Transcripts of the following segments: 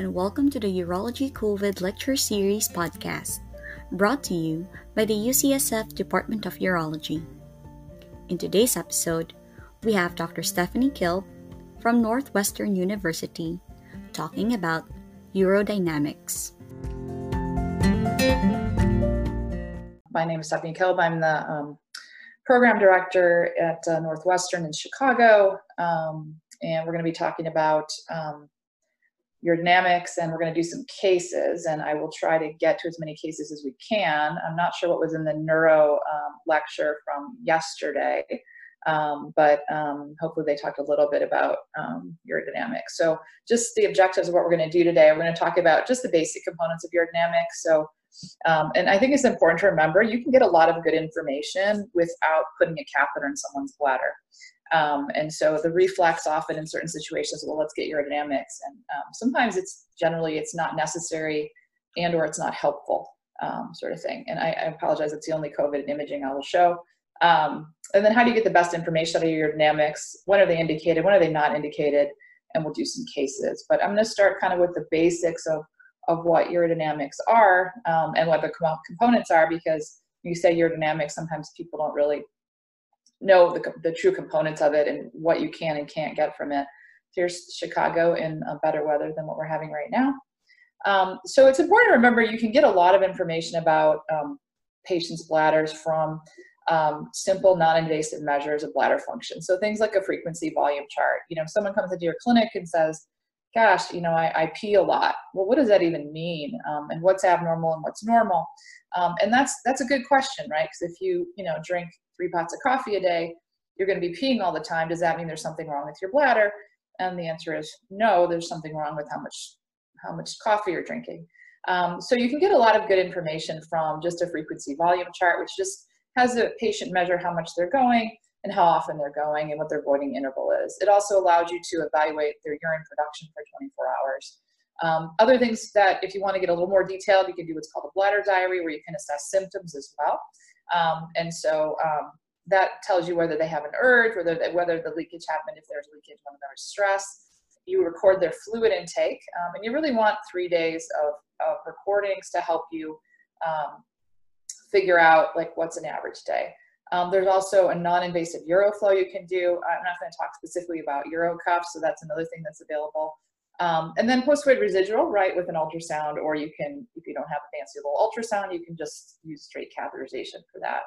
and welcome to the Urology COVID Lecture Series podcast, brought to you by the UCSF Department of Urology. In today's episode, we have Dr. Stephanie Kielb from Northwestern University talking about urodynamics. My name is Stephanie Kielb. I'm the um, program director at uh, Northwestern in Chicago, um, and we're going to be talking about um, urodynamics and we're going to do some cases and i will try to get to as many cases as we can. I'm not sure what was in the neuro um, lecture from yesterday um, but um, hopefully they talked a little bit about um, urodynamics so just the objectives of what we're going to do today we're going to talk about just the basic components of urodynamics so um, and i think it's important to remember you can get a lot of good information without putting a catheter in someone's bladder um, and so the reflex often in certain situations, well, let's get urodynamics. And um, sometimes it's generally it's not necessary and or it's not helpful um, sort of thing. And I, I, apologize, it's the only COVID imaging I will show. Um, and then how do you get the best information out of urodynamics? When are they indicated? When are they not indicated? And we'll do some cases. But I'm going to start kind of with the basics of, of what urodynamics are um, and what the components are because you say urodynamics, sometimes people don't really know the, the true components of it and what you can and can't get from it. Here's Chicago in better weather than what we're having right now. Um, so it's important to remember you can get a lot of information about um, patients' bladders from um, simple non-invasive measures of bladder function. So things like a frequency volume chart. You know, if someone comes into your clinic and says, gosh, you know, I, I pee a lot. Well, what does that even mean? Um, and what's abnormal and what's normal? Um, and that's that's a good question, right? Because if you you know drink three pots of coffee a day, you're going to be peeing all the time. Does that mean there's something wrong with your bladder? And the answer is no. There's something wrong with how much how much coffee you're drinking. Um, so you can get a lot of good information from just a frequency volume chart, which just has the patient measure how much they're going and how often they're going and what their voiding interval is. It also allows you to evaluate their urine production for 24 hours. Um, other things that if you want to get a little more detailed, you can do what's called a bladder diary where you can assess symptoms as well. Um, and so um, that tells you whether they have an urge, whether they, whether the leakage happened, if there's leakage, whether there's stress. You record their fluid intake, um, and you really want three days of, of recordings to help you um, figure out like what's an average day. Um, there's also a non-invasive uroflow you can do. I'm not going to talk specifically about urocuff, so that's another thing that's available. Um, and then post-void residual, right, with an ultrasound, or you can, if you don't have a fancy little ultrasound, you can just use straight catheterization for that.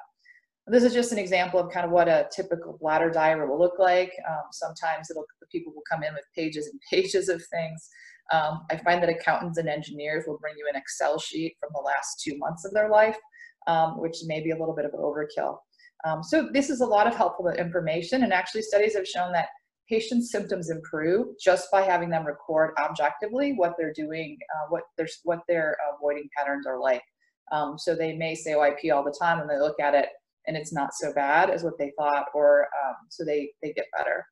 This is just an example of kind of what a typical bladder diary will look like. Um, sometimes it'll, people will come in with pages and pages of things. Um, I find that accountants and engineers will bring you an Excel sheet from the last two months of their life, um, which may be a little bit of an overkill. Um, so this is a lot of helpful information, and actually studies have shown that patients' symptoms improve just by having them record objectively what they're doing, uh, what their what their avoiding patterns are like. Um, so they may say, "Oh, I pee all the time," and they look at it and it's not so bad as what they thought, or um, so they they get better.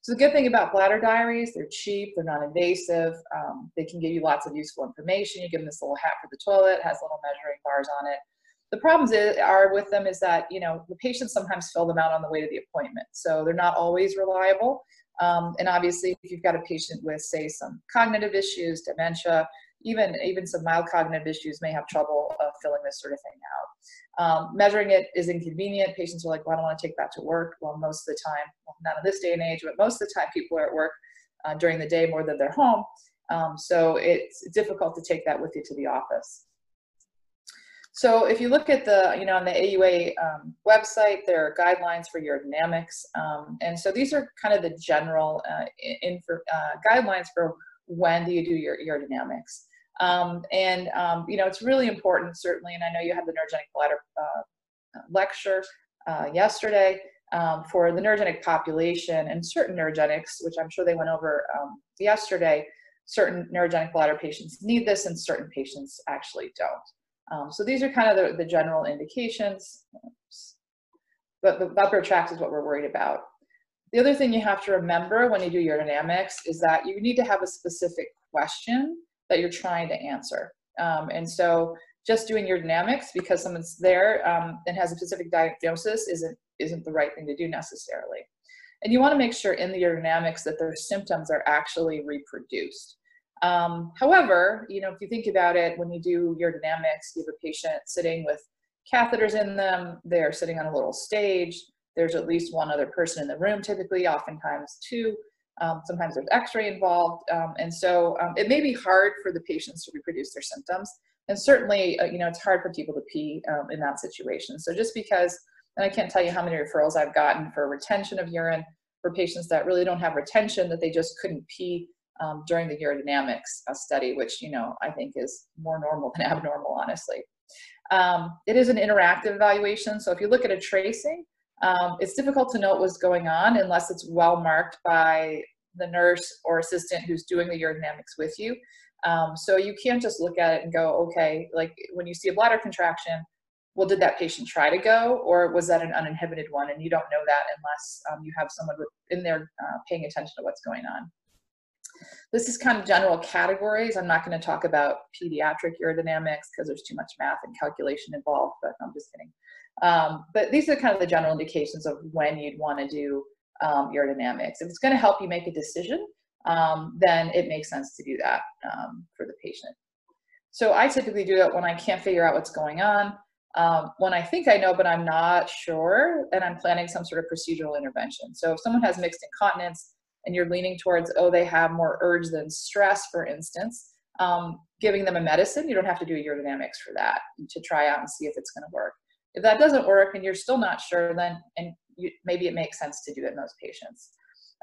So the good thing about bladder diaries, they're cheap, they're non-invasive, um, they can give you lots of useful information. You give them this little hat for the toilet, has little measuring bars on it. The problems are with them is that you know the patients sometimes fill them out on the way to the appointment, so they're not always reliable. Um, and obviously, if you've got a patient with, say, some cognitive issues, dementia, even even some mild cognitive issues may have trouble uh, filling this sort of thing out. Um, measuring it is inconvenient. Patients are like, well, I don't want to take that to work. Well, most of the time, well, not in this day and age, but most of the time people are at work uh, during the day more than they're home. Um, so it's difficult to take that with you to the office. So if you look at the, you know, on the AUA um, website, there are guidelines for urodynamics. Um, and so these are kind of the general uh, info, uh, guidelines for when do you do your urodynamics. Um, and, um, you know, it's really important, certainly, and I know you had the neurogenic bladder uh, lecture uh, yesterday um, for the neurogenic population and certain neurogenics, which I'm sure they went over um, yesterday, certain neurogenic bladder patients need this and certain patients actually don't. Um, so these are kind of the, the general indications. But the upper tract is what we're worried about. The other thing you have to remember when you do urodynamics is that you need to have a specific question that you're trying to answer. Um, and so just doing urodynamics because someone's there um, and has a specific diagnosis isn't, isn't the right thing to do necessarily. And you want to make sure in the urodynamics that their symptoms are actually reproduced. Um, however, you know, if you think about it, when you do urodynamics, you have a patient sitting with catheters in them, they're sitting on a little stage, there's at least one other person in the room typically, oftentimes two. Um, sometimes there's x-ray involved. Um, and so um, it may be hard for the patients to reproduce their symptoms. And certainly, uh, you know, it's hard for people to pee um, in that situation. So just because, and I can't tell you how many referrals I've gotten for retention of urine for patients that really don't have retention, that they just couldn't pee um, during the urodynamics study, which, you know, I think is more normal than abnormal, honestly. Um, it is an interactive evaluation. So if you look at a tracing, um, it's difficult to know what's going on unless it's well marked by the nurse or assistant who's doing the urodynamics with you. Um, so you can't just look at it and go, okay, like when you see a bladder contraction, well, did that patient try to go or was that an uninhibited one? And you don't know that unless um, you have someone in there uh, paying attention to what's going on. This is kind of general categories. I'm not going to talk about pediatric urodynamics because there's too much math and calculation involved, but I'm just kidding. Um, but these are kind of the general indications of when you'd want to do um, urodynamics. If it's going to help you make a decision, um, then it makes sense to do that um, for the patient. So I typically do that when I can't figure out what's going on, um, when I think I know but I'm not sure, and I'm planning some sort of procedural intervention. So if someone has mixed incontinence and you're leaning towards, oh, they have more urge than stress, for instance, um, giving them a medicine, you don't have to do a urodynamics for that to try out and see if it's going to work. If that doesn't work and you're still not sure, then and you, maybe it makes sense to do it in those patients.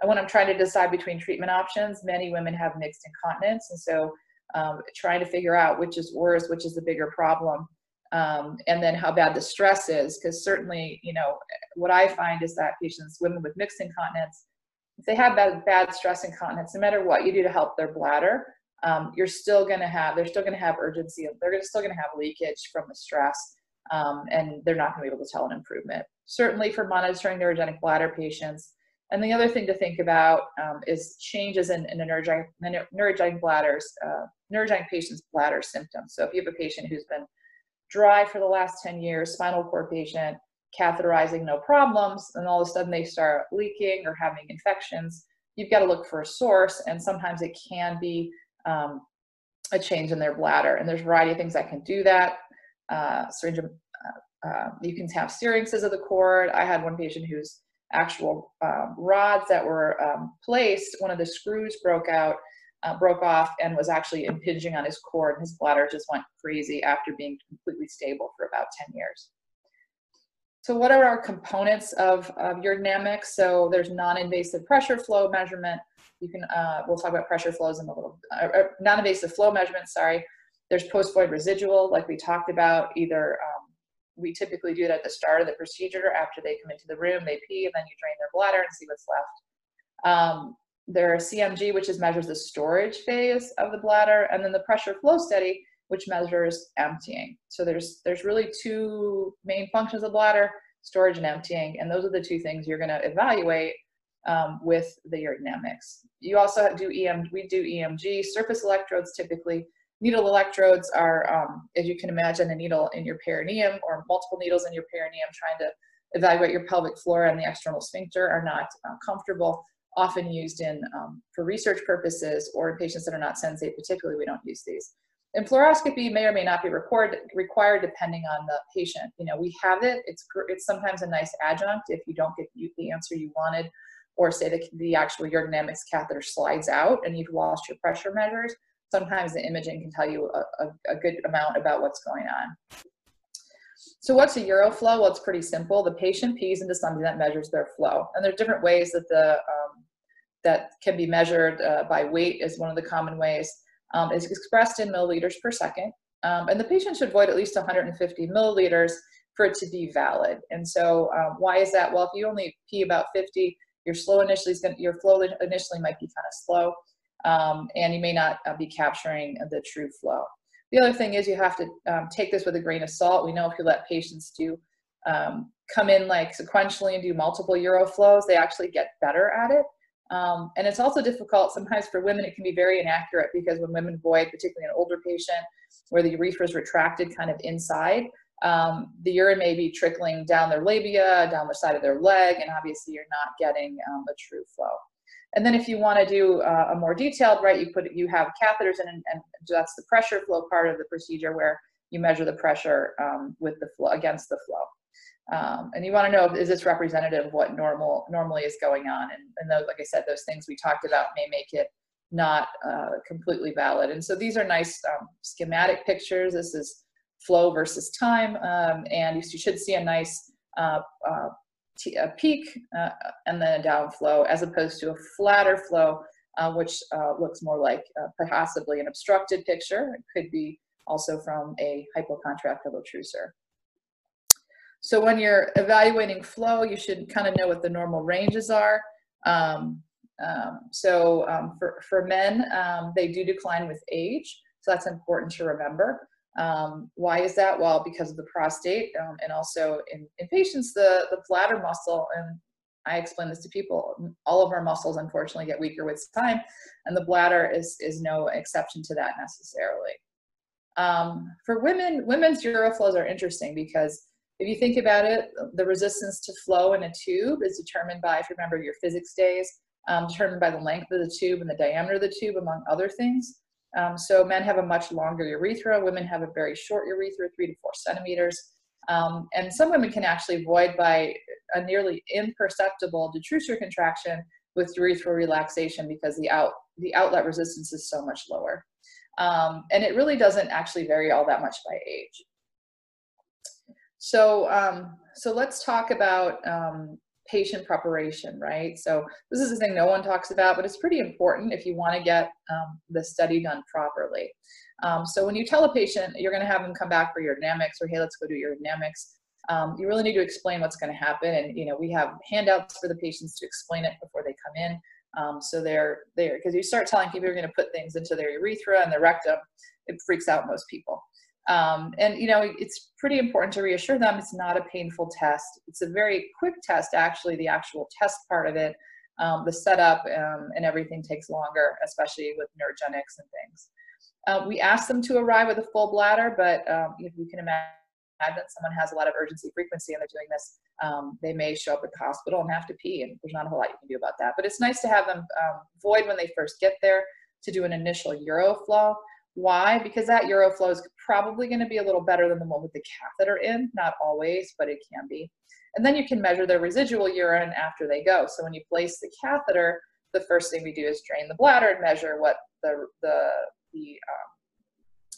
And when I'm trying to decide between treatment options, many women have mixed incontinence, and so um, trying to figure out which is worse, which is the bigger problem, um, and then how bad the stress is. Because certainly, you know, what I find is that patients, women with mixed incontinence, if they have bad, bad stress incontinence, no matter what you do to help their bladder, um, you're still going to have, they're still going to have urgency. They're gonna, still going to have leakage from the stress um, and they're not going to be able to tell an improvement. Certainly for monitoring neurogenic bladder patients. And the other thing to think about um, is changes in, in neurogenic, neurogenic bladders, uh, neurogenic patient's bladder symptoms. So if you have a patient who's been dry for the last 10 years, spinal cord patient, catheterizing no problems, and all of a sudden they start leaking or having infections, you've got to look for a source. And sometimes it can be um, a change in their bladder. And there's a variety of things that can do that uh, syringe. Uh, uh, you can have syrinxes of the cord. I had one patient whose actual um, rods that were um, placed, one of the screws broke out, uh, broke off, and was actually impinging on his cord. And his bladder just went crazy after being completely stable for about 10 years. So what are our components of, of urodynamics? So there's non-invasive pressure flow measurement. You can, uh, we'll talk about pressure flows in a little, uh, uh non-invasive flow measurement, sorry. There's post-void residual, like we talked about, either um, we typically do it at the start of the procedure after they come into the room, they pee, and then you drain their bladder and see what's left. Um, there's CMG, which is measures the storage phase of the bladder, and then the pressure flow study, which measures emptying. So there's there's really two main functions of the bladder, storage and emptying, and those are the two things you're going to evaluate um, with the urodynamics. You also do EM, we do EMG, surface electrodes typically, Needle electrodes are, um, as you can imagine, a needle in your perineum or multiple needles in your perineum trying to evaluate your pelvic floor and the external sphincter are not uh, comfortable, often used in um, for research purposes or in patients that are not sensate particularly, we don't use these. And fluoroscopy may or may not be record, required depending on the patient. You know, we have it. It's it's sometimes a nice adjunct if you don't get the answer you wanted, or say the, the actual urodynamics catheter slides out and you've lost your pressure measures sometimes the imaging can tell you a, a, a good amount about what's going on. So what's a uroflow? Well, it's pretty simple. The patient pees into something that measures their flow. And there's different ways that the um, that can be measured uh, by weight is one of the common ways. Um, it's expressed in milliliters per second. Um, and the patient should void at least 150 milliliters for it to be valid. And so um, why is that? Well, if you only pee about 50, your slow initially is going your flow initially might be kind of slow um, and you may not uh, be capturing the true flow. The other thing is you have to um, take this with a grain of salt. We know if you let patients do um, come in like sequentially and do multiple uroflows, they actually get better at it. Um, and it's also difficult sometimes for women, it can be very inaccurate because when women void, particularly an older patient where the urethra is retracted kind of inside, um, the urine may be trickling down their labia, down the side of their leg, and obviously you're not getting um, a true flow. And then if you want to do uh, a more detailed, right, you put you have catheters in, and, and that's the pressure flow part of the procedure where you measure the pressure um, with the flow against the flow. Um, and you want to know is this representative of what normal normally is going on? And, and those, like I said, those things we talked about may make it not uh, completely valid. And so these are nice um, schematic pictures. This is flow versus time, um, and you should see a nice uh, uh, a peak uh, and then a downflow as opposed to a flatter flow, uh, which uh, looks more like possibly an obstructed picture. It could be also from a hypocontractile detrusor. So when you're evaluating flow, you should kind of know what the normal ranges are. Um, um, so um, for, for men, um, they do decline with age. So that's important to remember. Um, why is that? Well, because of the prostate um, and also in, in patients, the, the bladder muscle, and I explain this to people, all of our muscles unfortunately get weaker with time, and the bladder is, is no exception to that necessarily. Um, for women, women's uroflows are interesting because if you think about it, the resistance to flow in a tube is determined by, if you remember your physics days, um, determined by the length of the tube and the diameter of the tube, among other things. Um, so men have a much longer urethra, women have a very short urethra, three to four centimeters. Um, and some women can actually void by a nearly imperceptible detrusor contraction with urethral relaxation because the, out, the outlet resistance is so much lower. Um, and it really doesn't actually vary all that much by age. So, um, so let's talk about um, patient preparation, right? So this is the thing no one talks about, but it's pretty important if you want to get um, the study done properly. Um, so when you tell a patient you're going to have them come back for urodynamics, or hey, let's go do urodynamics, um, you really need to explain what's going to happen. And you know we have handouts for the patients to explain it before they come in. Um, so they're there because you start telling people you're going to put things into their urethra and their rectum, it freaks out most people. Um, and you know, it's pretty important to reassure them it's not a painful test. It's a very quick test, actually. The actual test part of it, um, the setup um, and everything takes longer, especially with neurogenics and things. Uh, we ask them to arrive with a full bladder, but um, if you can imagine that someone has a lot of urgency frequency and they're doing this, um, they may show up at the hospital and have to pee, and there's not a whole lot you can do about that. But it's nice to have them um, void when they first get there to do an initial uroflow. Why? Because that uroflow is probably going to be a little better than the one with the catheter in. Not always, but it can be. And then you can measure their residual urine after they go. So when you place the catheter, the first thing we do is drain the bladder and measure what the, the, the um,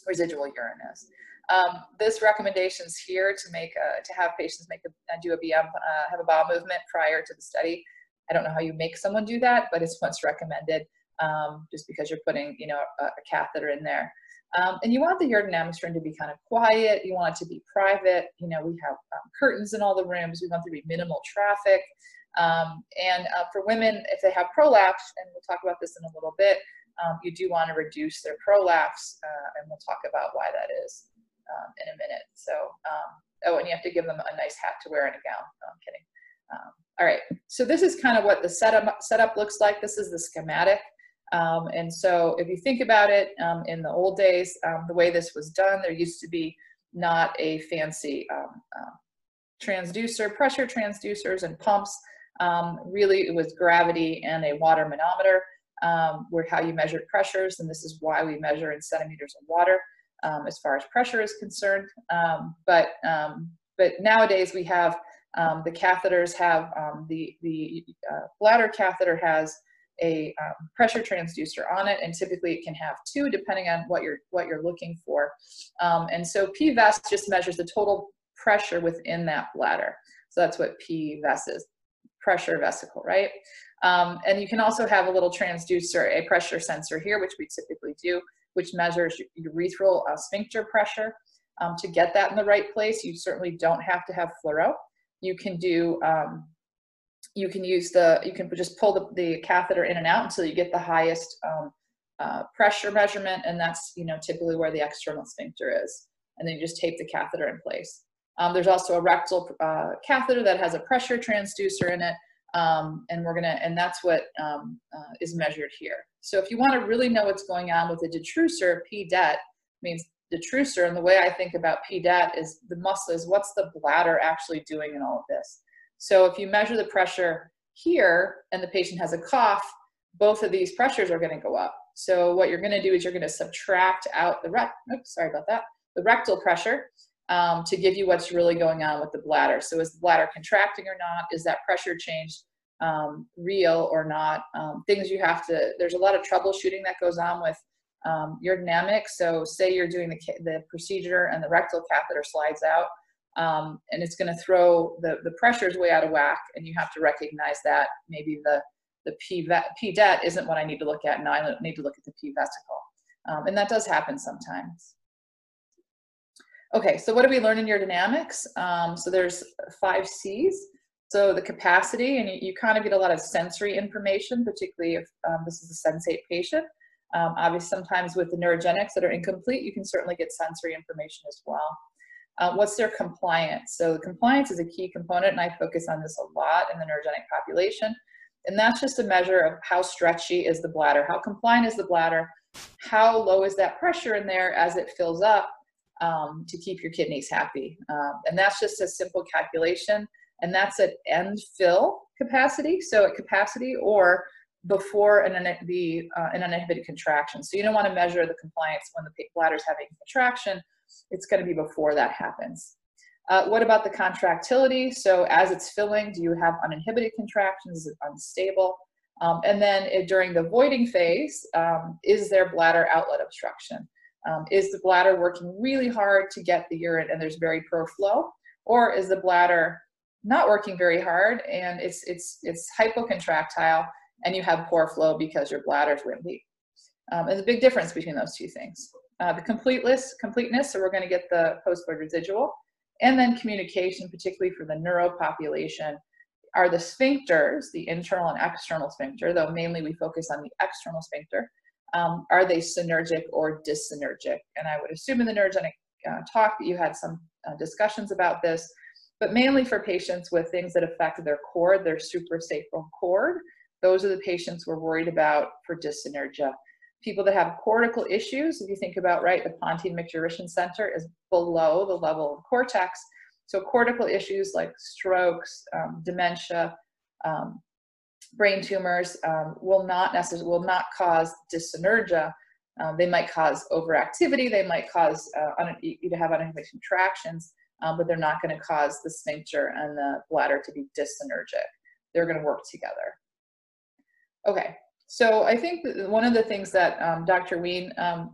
residual urine is. Um, this is here to make a, to have patients make a, do a BM, uh, have a bowel movement prior to the study. I don't know how you make someone do that, but it's what's recommended um, just because you're putting, you know, a, a catheter in there. Um, and you want the urodynamics room to be kind of quiet. You want it to be private. You know, we have um, curtains in all the rooms. We want there to be minimal traffic. Um, and uh, for women, if they have prolapse, and we'll talk about this in a little bit, um, you do want to reduce their prolapse, uh, and we'll talk about why that is um, in a minute. So, um, oh, and you have to give them a nice hat to wear and a gown. No, I'm kidding. all right, so this is kind of what the setup, setup looks like. This is the schematic. Um, and so if you think about it, um, in the old days, um, the way this was done, there used to be not a fancy um, uh, transducer, pressure transducers and pumps. Um, really, it was gravity and a water manometer um, were how you measured pressures, and this is why we measure in centimeters of water as far as pressure is concerned. but, but nowadays we have the catheters have the, the uh, bladder catheter has a um, pressure transducer on it, and typically it can have two, depending on what you're what you're looking for. Um, and so PVES just measures the total pressure within that bladder. So that's what PVES is, pressure vesical, right? Um, and you can also have a little transducer, a pressure sensor here, which we typically do, which measures urethral uh, sphincter pressure. Um, to get that in the right place, you certainly don't have to have fluoro. You can do um, you can use the, you can just pull the, the catheter in and out until you get the highest um, uh, pressure measurement, and that's, you know, typically where the external sphincter is. And then you just tape the catheter in place. Um, there's also a rectal uh, catheter that has a pressure transducer in it, um, and we're gonna, and that's what um, uh, is measured here. So if you want to really know what's going on with a detrusor, PDET means detrusor, and the way I think about PDET is the muscle is what's the bladder actually doing in all of this. So if you measure the pressure here and the patient has a cough, both of these pressures are going to go up. So what you're going to do is you're going to subtract out the rect. Oops, sorry about that. The rectal pressure um, to give you what's really going on with the bladder. So is the bladder contracting or not? Is that pressure change um, real or not? Um, things you have to. There's a lot of troubleshooting that goes on with um, urodynamics. So say you're doing the the procedure and the rectal catheter slides out. Um, and it's going to throw the, the pressures way out of whack, and you have to recognize that maybe the the P, P det isn't what I need to look at. Now I need to look at the P vesical. Um, and that does happen sometimes. Okay, so what do we learn in urodynamics? Um, so there's five C's. So the capacity, and you, you, kind of get a lot of sensory information, particularly if um, this is a sensate patient. Um, obviously, sometimes with the neurogenics that are incomplete, you can certainly get sensory information as well. Uh, what's their compliance? So compliance is a key component, and I focus on this a lot in the neurogenic population. And that's just a measure of how stretchy is the bladder, how compliant is the bladder, how low is that pressure in there as it fills up um, to keep your kidneys happy. Um, and that's just a simple calculation. And that's at end fill capacity, so at capacity or before an, the, uh, an uninhibited contraction. So you don't want to measure the compliance when the bladder is having contraction. It's going to be before that happens. Uh, what about the contractility? So as it's filling, do you have uninhibited contractions? Is it unstable? Um, and then it, during the voiding phase, um, is there bladder outlet obstruction? Um, is the bladder working really hard to get the urine and there's very poor flow? Or is the bladder not working very hard and it's, it's, it's hypocontractile and you have poor flow because your bladder's wimpy? Um, there's a big difference between those two things. Uh, the completeness, completeness, so we're going to get the post-void residual. And then communication, particularly for the neuro population, are the sphincters, the internal and external sphincter, though mainly we focus on the external sphincter. Um, are they synergic or dyssynergic? And I would assume in the neurogenic uh, talk that you had some uh, discussions about this, but mainly for patients with things that affect their cord, their suprasacral cord. Those are the patients we're worried about for dyssynergia people that have cortical issues, if you think about, right, the pontine micturition center is below the level of cortex. So cortical issues like strokes, um, dementia, um, brain tumors um, will not necessarily, will not cause dyssynergia. Um, they might cause overactivity, they might cause uh, you to have uninhibited contractions, um, but they're not gonna cause the sphincter and the bladder to be dyssynergic. They're gonna work together. Okay, so I think one of the things that um, Dr. Wein um,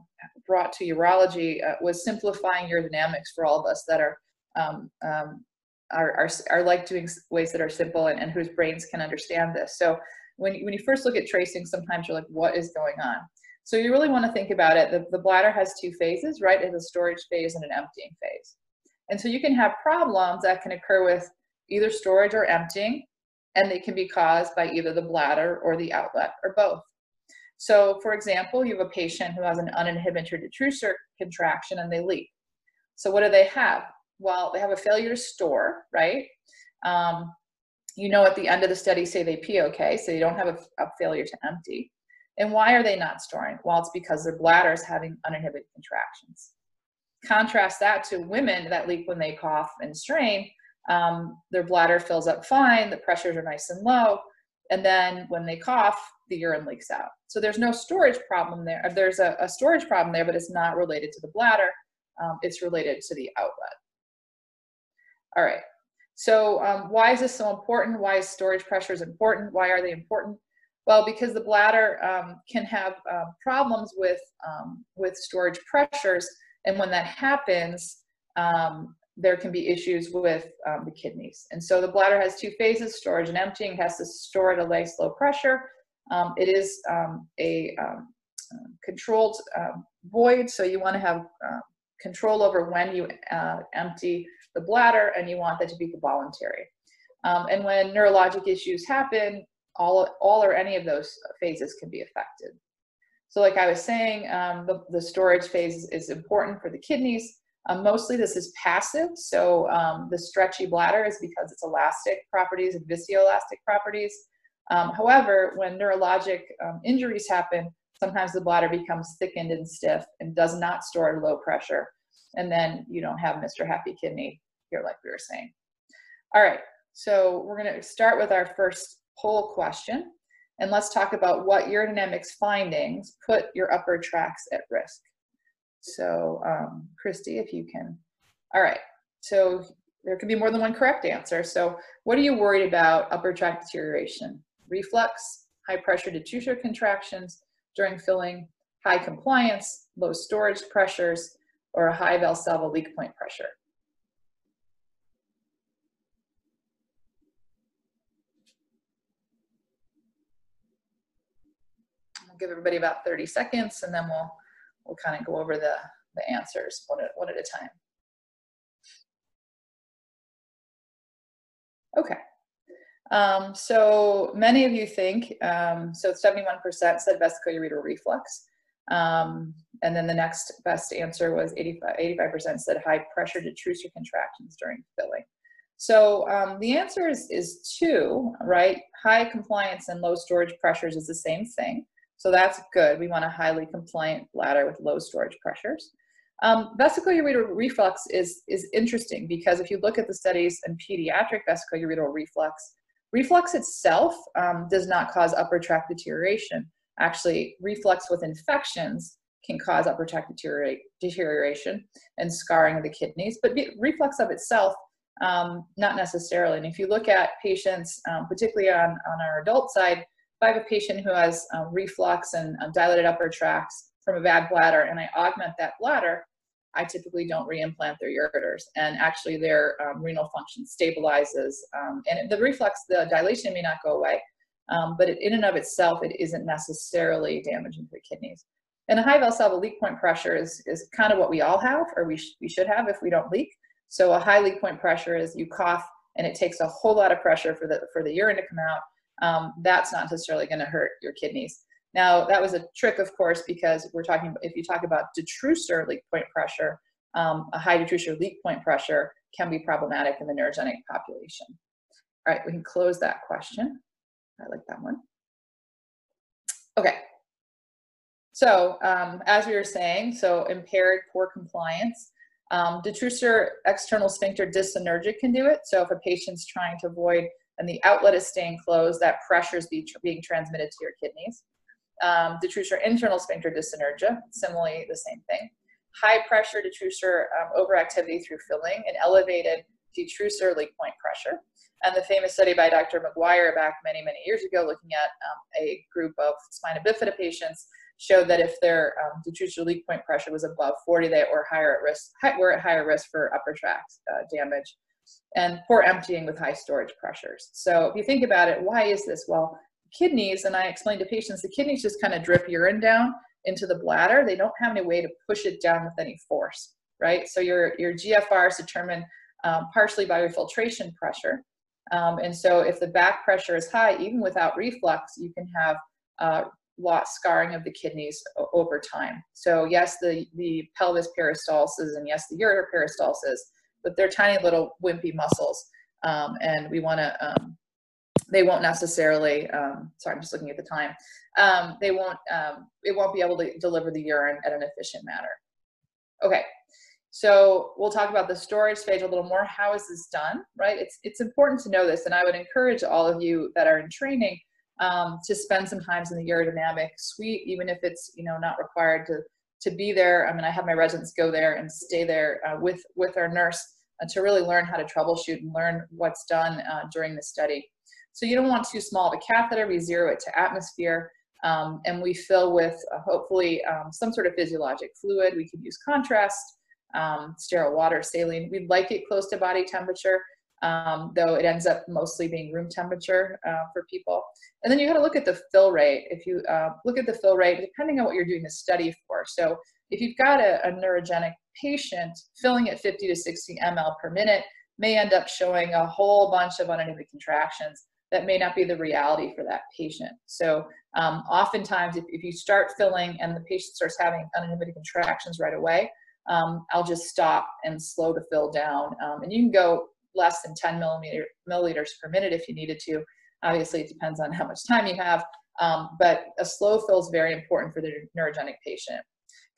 brought to urology uh, was simplifying urodynamics for all of us that are, um, um, are, are, are, like doing ways that are simple and, and whose brains can understand this. So when, when you first look at tracing, sometimes you're like, what is going on? So you really want to think about it. The, the bladder has two phases, right? It has a storage phase and an emptying phase. And so you can have problems that can occur with either storage or emptying and they can be caused by either the bladder or the outlet or both. So for example, you have a patient who has an uninhibited detrusor contraction and they leak. So what do they have? Well, they have a failure to store, right? Um, you know at the end of the study say they pee okay, so you don't have a, a failure to empty. And why are they not storing? Well, it's because their bladder is having uninhibited contractions. Contrast that to women that leak when they cough and strain, um, their bladder fills up fine, the pressures are nice and low, and then when they cough, the urine leaks out. So there's no storage problem there. There's a, a storage problem there, but it's not related to the bladder. Um, it's related to the outlet. All right. So um, why is this so important? Why is storage pressures important? Why are they important? Well, because the bladder um, can have uh, problems with, um, with storage pressures. And when that happens, um, there can be issues with um, the kidneys. And so the bladder has two phases, storage and emptying. It has to store at a nice low pressure. Um, it is um, a um, controlled um, void, so you want to have uh, control over when you uh, empty the bladder and you want that to be voluntary. And when neurologic issues happen, all, all or any of those phases can be affected. So like I was saying, the, the storage phase is important for the kidneys. Um, mostly this is passive, so um, the stretchy bladder is because it's elastic properties and viscoelastic properties. Um, however, when neurologic um, injuries happen, sometimes the bladder becomes thickened and stiff and does not store low pressure. And then you don't have Mr. Happy Kidney here like we were saying. All right, so we're gonna start with our first poll question. and let's talk about what urodynamics findings put your upper tracts at risk. So, um, Christy, if you can. All right, so there could be more than one correct answer. So, what are you worried about upper tract deterioration? Reflux, high pressure detrusor contractions during filling, high compliance, low storage pressures, or a high Valsalva leak point pressure? I'll give everybody about 30 seconds and then we'll we'll kind of go over the, the answers one at, one at a time. Okay. Um, so many of you think, um, so 71% said vesicoureteral reflux. Um, and then the next best answer was 85, 85% said high pressure detrusor contractions during filling. So um, the answer is, is two, right? High compliance and low storage pressures is the same thing. So that's good. We want a highly compliant bladder with low storage pressures. Um, vesicoureteral reflux is, is interesting because if you look at the studies in pediatric vesicoureteral reflux, reflux itself um, does not cause upper tract deterioration. Actually, reflux with infections can cause upper tract deterioration and scarring of the kidneys, but reflux of itself, um, not necessarily. And if you look at patients, um, particularly on, on our adult side, I have a patient who has um, reflux and um, dilated upper tracts from a bad bladder and I augment that bladder, I typically don't reimplant their ureters. And actually their um, renal function stabilizes. Um, and the reflux, the dilation may not go away, um, but it, in and of itself, it isn't necessarily damaging to the kidneys. And a high Valsalva leak point pressure is, is kind of what we all have, or we, sh we should have if we don't leak. So a high leak point pressure is you cough and it takes a whole lot of pressure for the, for the urine to come out um, that's not necessarily going to hurt your kidneys. Now, that was a trick, of course, because we're talking, if you talk about detrusor leak point pressure, um, a high detrusor leak point pressure can be problematic in the neurogenic population. All right, we can close that question. I like that one. Okay. So um, as we were saying, so impaired poor compliance. Um, detrusor external sphincter dyssynergic can do it. So if a patient's trying to avoid and the outlet is staying closed, that pressure is be tr being transmitted to your kidneys. Um, detrusor internal sphincter dyssynergia, similarly the same thing. High pressure detrusor um, overactivity through filling and elevated detrusor leak point pressure. And the famous study by Dr. McGuire back many, many years ago looking at um, a group of spina bifida patients showed that if their um, detrusor leak point pressure was above 40, they were higher at risk, were at higher risk for upper tract uh, damage and poor emptying with high storage pressures. So if you think about it, why is this? Well, kidneys, and I explain to patients, the kidneys just kind of drip urine down into the bladder. They don't have any way to push it down with any force, right? So your, your GFR is determined um, partially by your filtration pressure. Um, and so if the back pressure is high, even without reflux, you can have uh, lot scarring of the kidneys over time. So yes, the, the pelvis peristalsis and yes, the ureter peristalsis but they're tiny little wimpy muscles. Um, and we want to, um, they won't necessarily, um, sorry, I'm just looking at the time. Um, they won't, um, it won't be able to deliver the urine at an efficient manner. Okay, so we'll talk about the storage phase a little more. How is this done, right? It's, it's important to know this, and I would encourage all of you that are in training um, to spend some time in the urodynamic suite, even if it's, you know, not required to to be there. I mean, I have my residents go there and stay there uh, with with our nurse uh, to really learn how to troubleshoot and learn what's done uh, during the study. So you don't want too small of a catheter. We zero it to atmosphere, um, and we fill with uh, hopefully um, some sort of physiologic fluid. We can use contrast, um, sterile water, saline. We'd like it close to body temperature um, though it ends up mostly being room temperature uh, for people. And then you got to look at the fill rate. If you uh, look at the fill rate, depending on what you're doing the study for. So if you've got a, a neurogenic patient, filling at 50 to 60 ml per minute may end up showing a whole bunch of uninhibited contractions that may not be the reality for that patient. So um, oftentimes if, if you start filling and the patient starts having uninhibited contractions right away, um, I'll just stop and slow the fill down. Um, and you can go less than 10 millimeter, milliliters per minute if you needed to. Obviously, it depends on how much time you have, um, but a slow fill is very important for the neurogenic patient.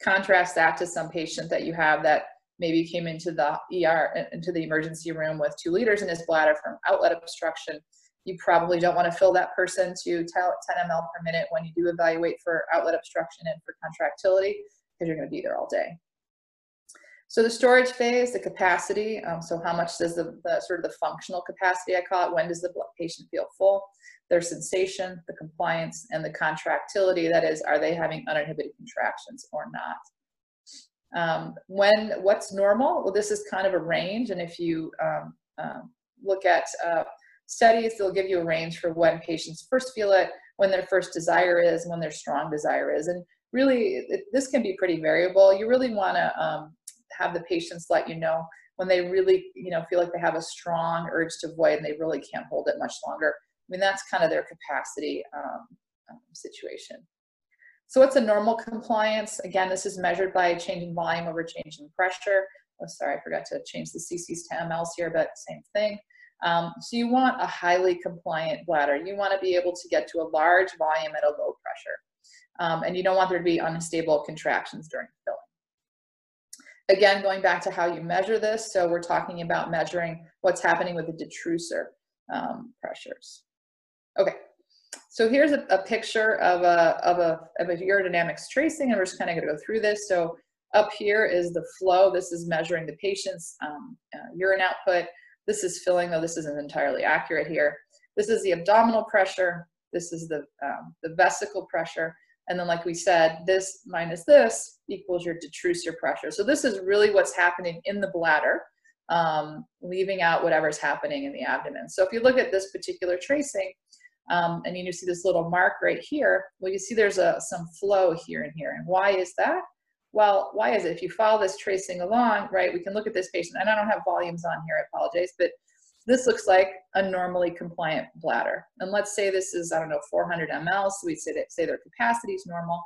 Contrast that to some patient that you have that maybe came into the ER, into the emergency room with two liters in his bladder from outlet obstruction, You probably don't want to fill that person to 10 ml per minute when you do evaluate for outlet obstruction and for contractility because you're going to be there all day. So the storage phase, the capacity, um, so how much does the, the, sort of the functional capacity, I call it, when does the patient feel full? Their sensation, the compliance, and the contractility, that is, are they having uninhibited contractions or not? Um, when, what's normal? Well, this is kind of a range, and if you um, um, look at uh, studies, they'll give you a range for when patients first feel it, when their first desire is, when their strong desire is, and really, it, this can be pretty variable. You really want to um, have the patients let you know when they really, you know, feel like they have a strong urge to void and they really can't hold it much longer. I mean, that's kind of their capacity um, um, situation. So what's a normal compliance? Again, this is measured by changing volume over change in pressure. Oh, sorry, I forgot to change the cc's to mLs here, but same thing. Um, so you want a highly compliant bladder. You want to be able to get to a large volume at a low pressure. Um, and you don't want there to be unstable contractions during filling. Again, going back to how you measure this, so we're talking about measuring what's happening with the detrusor um, pressures. Okay, so here's a, a, picture of a, of, a, of a urodynamics tracing, and we're just kind of going to go through this. So up here is the flow. This is measuring the patient's um, uh, urine output. This is filling, though this isn't entirely accurate here. This is the abdominal pressure. This is the, um, the vesical pressure. And then like we said, this minus this equals your detrusor pressure. So this is really what's happening in the bladder, um, leaving out whatever's happening in the abdomen. So if you look at this particular tracing, um, and you see this little mark right here, well, you see there's a, some flow here and here. And why is that? Well, why is it? If you follow this tracing along, right, we can look at this patient, and I don't have volumes on here, I apologize, but this looks like a normally compliant bladder. And let's say this is, I don't know, 400 ml, so we say, that, say their capacity is normal.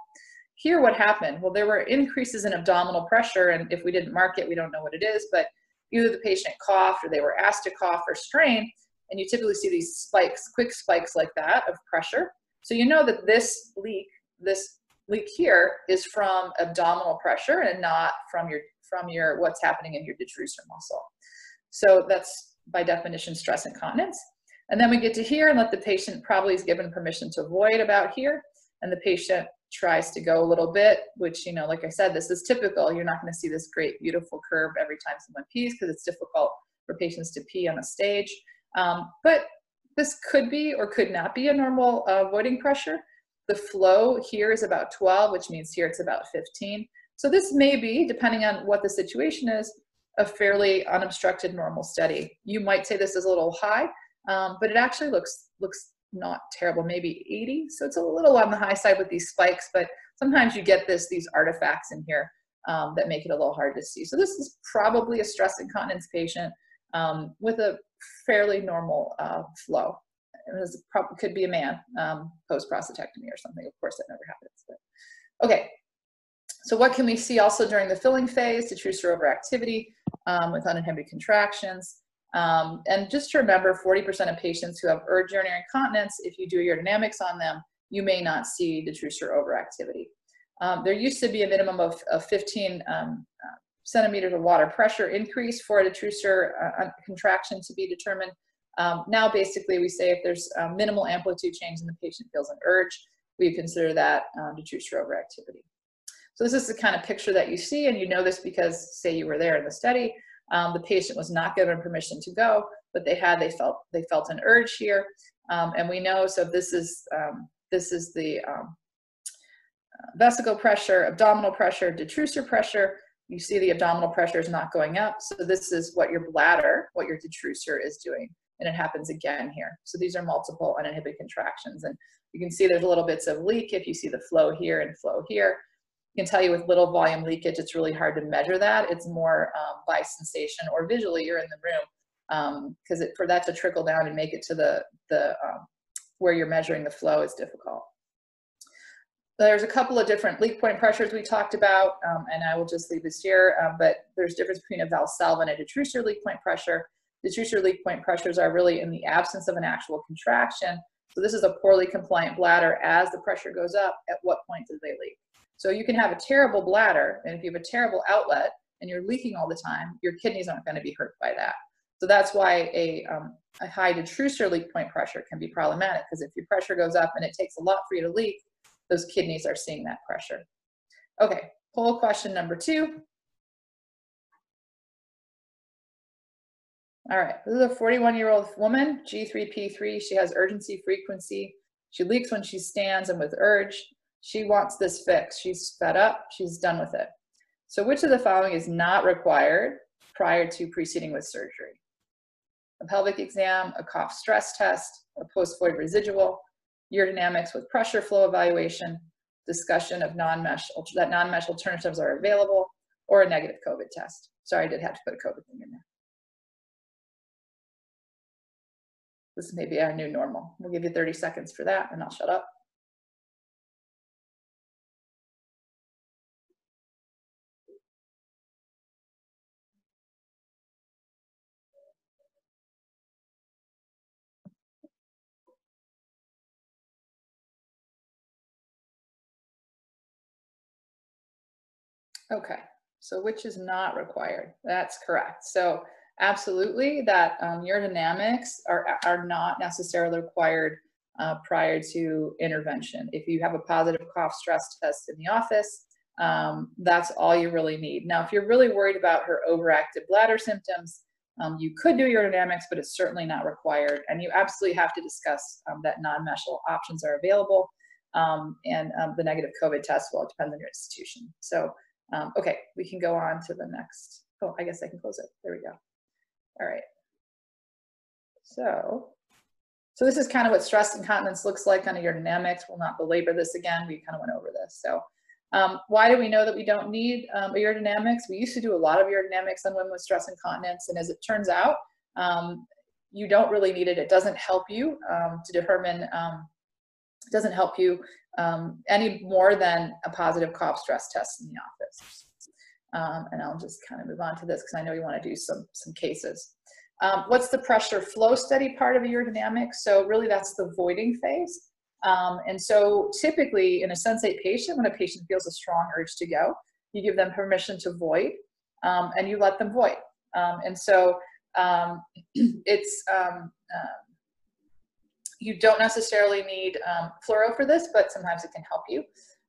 Here, what happened? Well, there were increases in abdominal pressure, and if we didn't mark it, we don't know what it is, but either the patient coughed or they were asked to cough or strain, and you typically see these spikes, quick spikes like that of pressure. So you know that this leak, this leak here is from abdominal pressure and not from your from your what's happening in your detrusor muscle. So that's by definition, stress incontinence. And then we get to here and let the patient probably is given permission to void about here. And the patient tries to go a little bit, which, you know, like I said, this is typical. You're not going to see this great, beautiful curve every time someone pees because it's difficult for patients to pee on a stage. Um, but this could be or could not be a normal uh, voiding pressure. The flow here is about 12, which means here it's about 15. So this may be, depending on what the situation is, a fairly unobstructed normal study. You might say this is a little high, um, but it actually looks looks not terrible, maybe 80. So it's a little on the high side with these spikes, but sometimes you get this these artifacts in here um, that make it a little hard to see. So this is probably a stress incontinence patient um, with a fairly normal uh, flow. It probably could be a man um, post prostatectomy or something. Of course, that never happens. But okay, so what can we see also during the filling phase? Detrusor overactivity um, with uninhibited contractions. Um, and just to remember, 40% of patients who have urge urinary incontinence, if you do urodynamics on them, you may not see detrusor overactivity. Um, there used to be a minimum of, of 15 um, uh, centimeters of water pressure increase for a detrusor uh, contraction to be determined. Um, now, basically, we say if there's minimal amplitude change and the patient feels an urge, we consider that um, detrusor overactivity. So this is the kind of picture that you see, and you know this because, say, you were there in the study. Um, the patient was not given permission to go, but they had they felt they felt an urge here, um, and we know. So this is um, this is the um, uh, vesical pressure, abdominal pressure, detrusor pressure. You see the abdominal pressure is not going up, so this is what your bladder, what your detrusor is doing, and it happens again here. So these are multiple uninhibited contractions, and you can see there's little bits of leak if you see the flow here and flow here can tell you with little volume leakage, it's really hard to measure that. It's more um, by sensation or visually you're in the room because um, for that to trickle down and make it to the, the um, where you're measuring the flow is difficult. There's a couple of different leak point pressures we talked about, um, and I will just leave this here, um, but there's difference between a valsalva and a detrusor leak point pressure. Detrusor leak point pressures are really in the absence of an actual contraction. So this is a poorly compliant bladder. As the pressure goes up, at what point do they leak? So you can have a terrible bladder, and if you have a terrible outlet and you're leaking all the time, your kidneys aren't going to be hurt by that. So that's why a, um, a high detrusor leak point pressure can be problematic because if your pressure goes up and it takes a lot for you to leak, those kidneys are seeing that pressure. Okay, poll question number two. All right, this is a 41 year old woman, G3P3. She has urgency frequency. She leaks when she stands and with urge. She wants this fixed. She's fed up. She's done with it. So, which of the following is not required prior to proceeding with surgery? A pelvic exam, a cough stress test, a post void residual, urodynamics with pressure flow evaluation, discussion of non-mesh that non-mesh alternatives are available, or a negative COVID test. Sorry, I did have to put a COVID thing in there. This may be our new normal. We'll give you 30 seconds for that and I'll shut up. Okay, so which is not required? That's correct. So absolutely that um, urodynamics are, are not necessarily required uh, prior to intervention. If you have a positive cough stress test in the office, um, that's all you really need. Now, if you're really worried about her overactive bladder symptoms, um, you could do urodynamics, but it's certainly not required. And you absolutely have to discuss um, that non-meshal options are available. Um, and um, the negative COVID test, well, it depends on your institution. So, okay, we can go on to the next. Oh, I guess I can close it. There we go. All right. So, so this is kind of what stress incontinence looks like on urodynamics. We'll not belabor this again. We kind of went over this. So um, why do we know that we don't need um, urodynamics? We used to do a lot of urodynamics on women with stress incontinence. And as it turns out, um, you don't really need it. It doesn't help you um, to determine, um, it doesn't help you um, any more than a positive cough stress test in the office. Um, and I'll just kind of move on to this because I know you want to do some, some cases. Um, what's the pressure flow study part of urodynamics? So really that's the voiding phase. Um, and so typically in a sensate patient, when a patient feels a strong urge to go, you give them permission to void um, and you let them void. Um, and so it's, you don't necessarily need fluoro for this, but sometimes it can help you.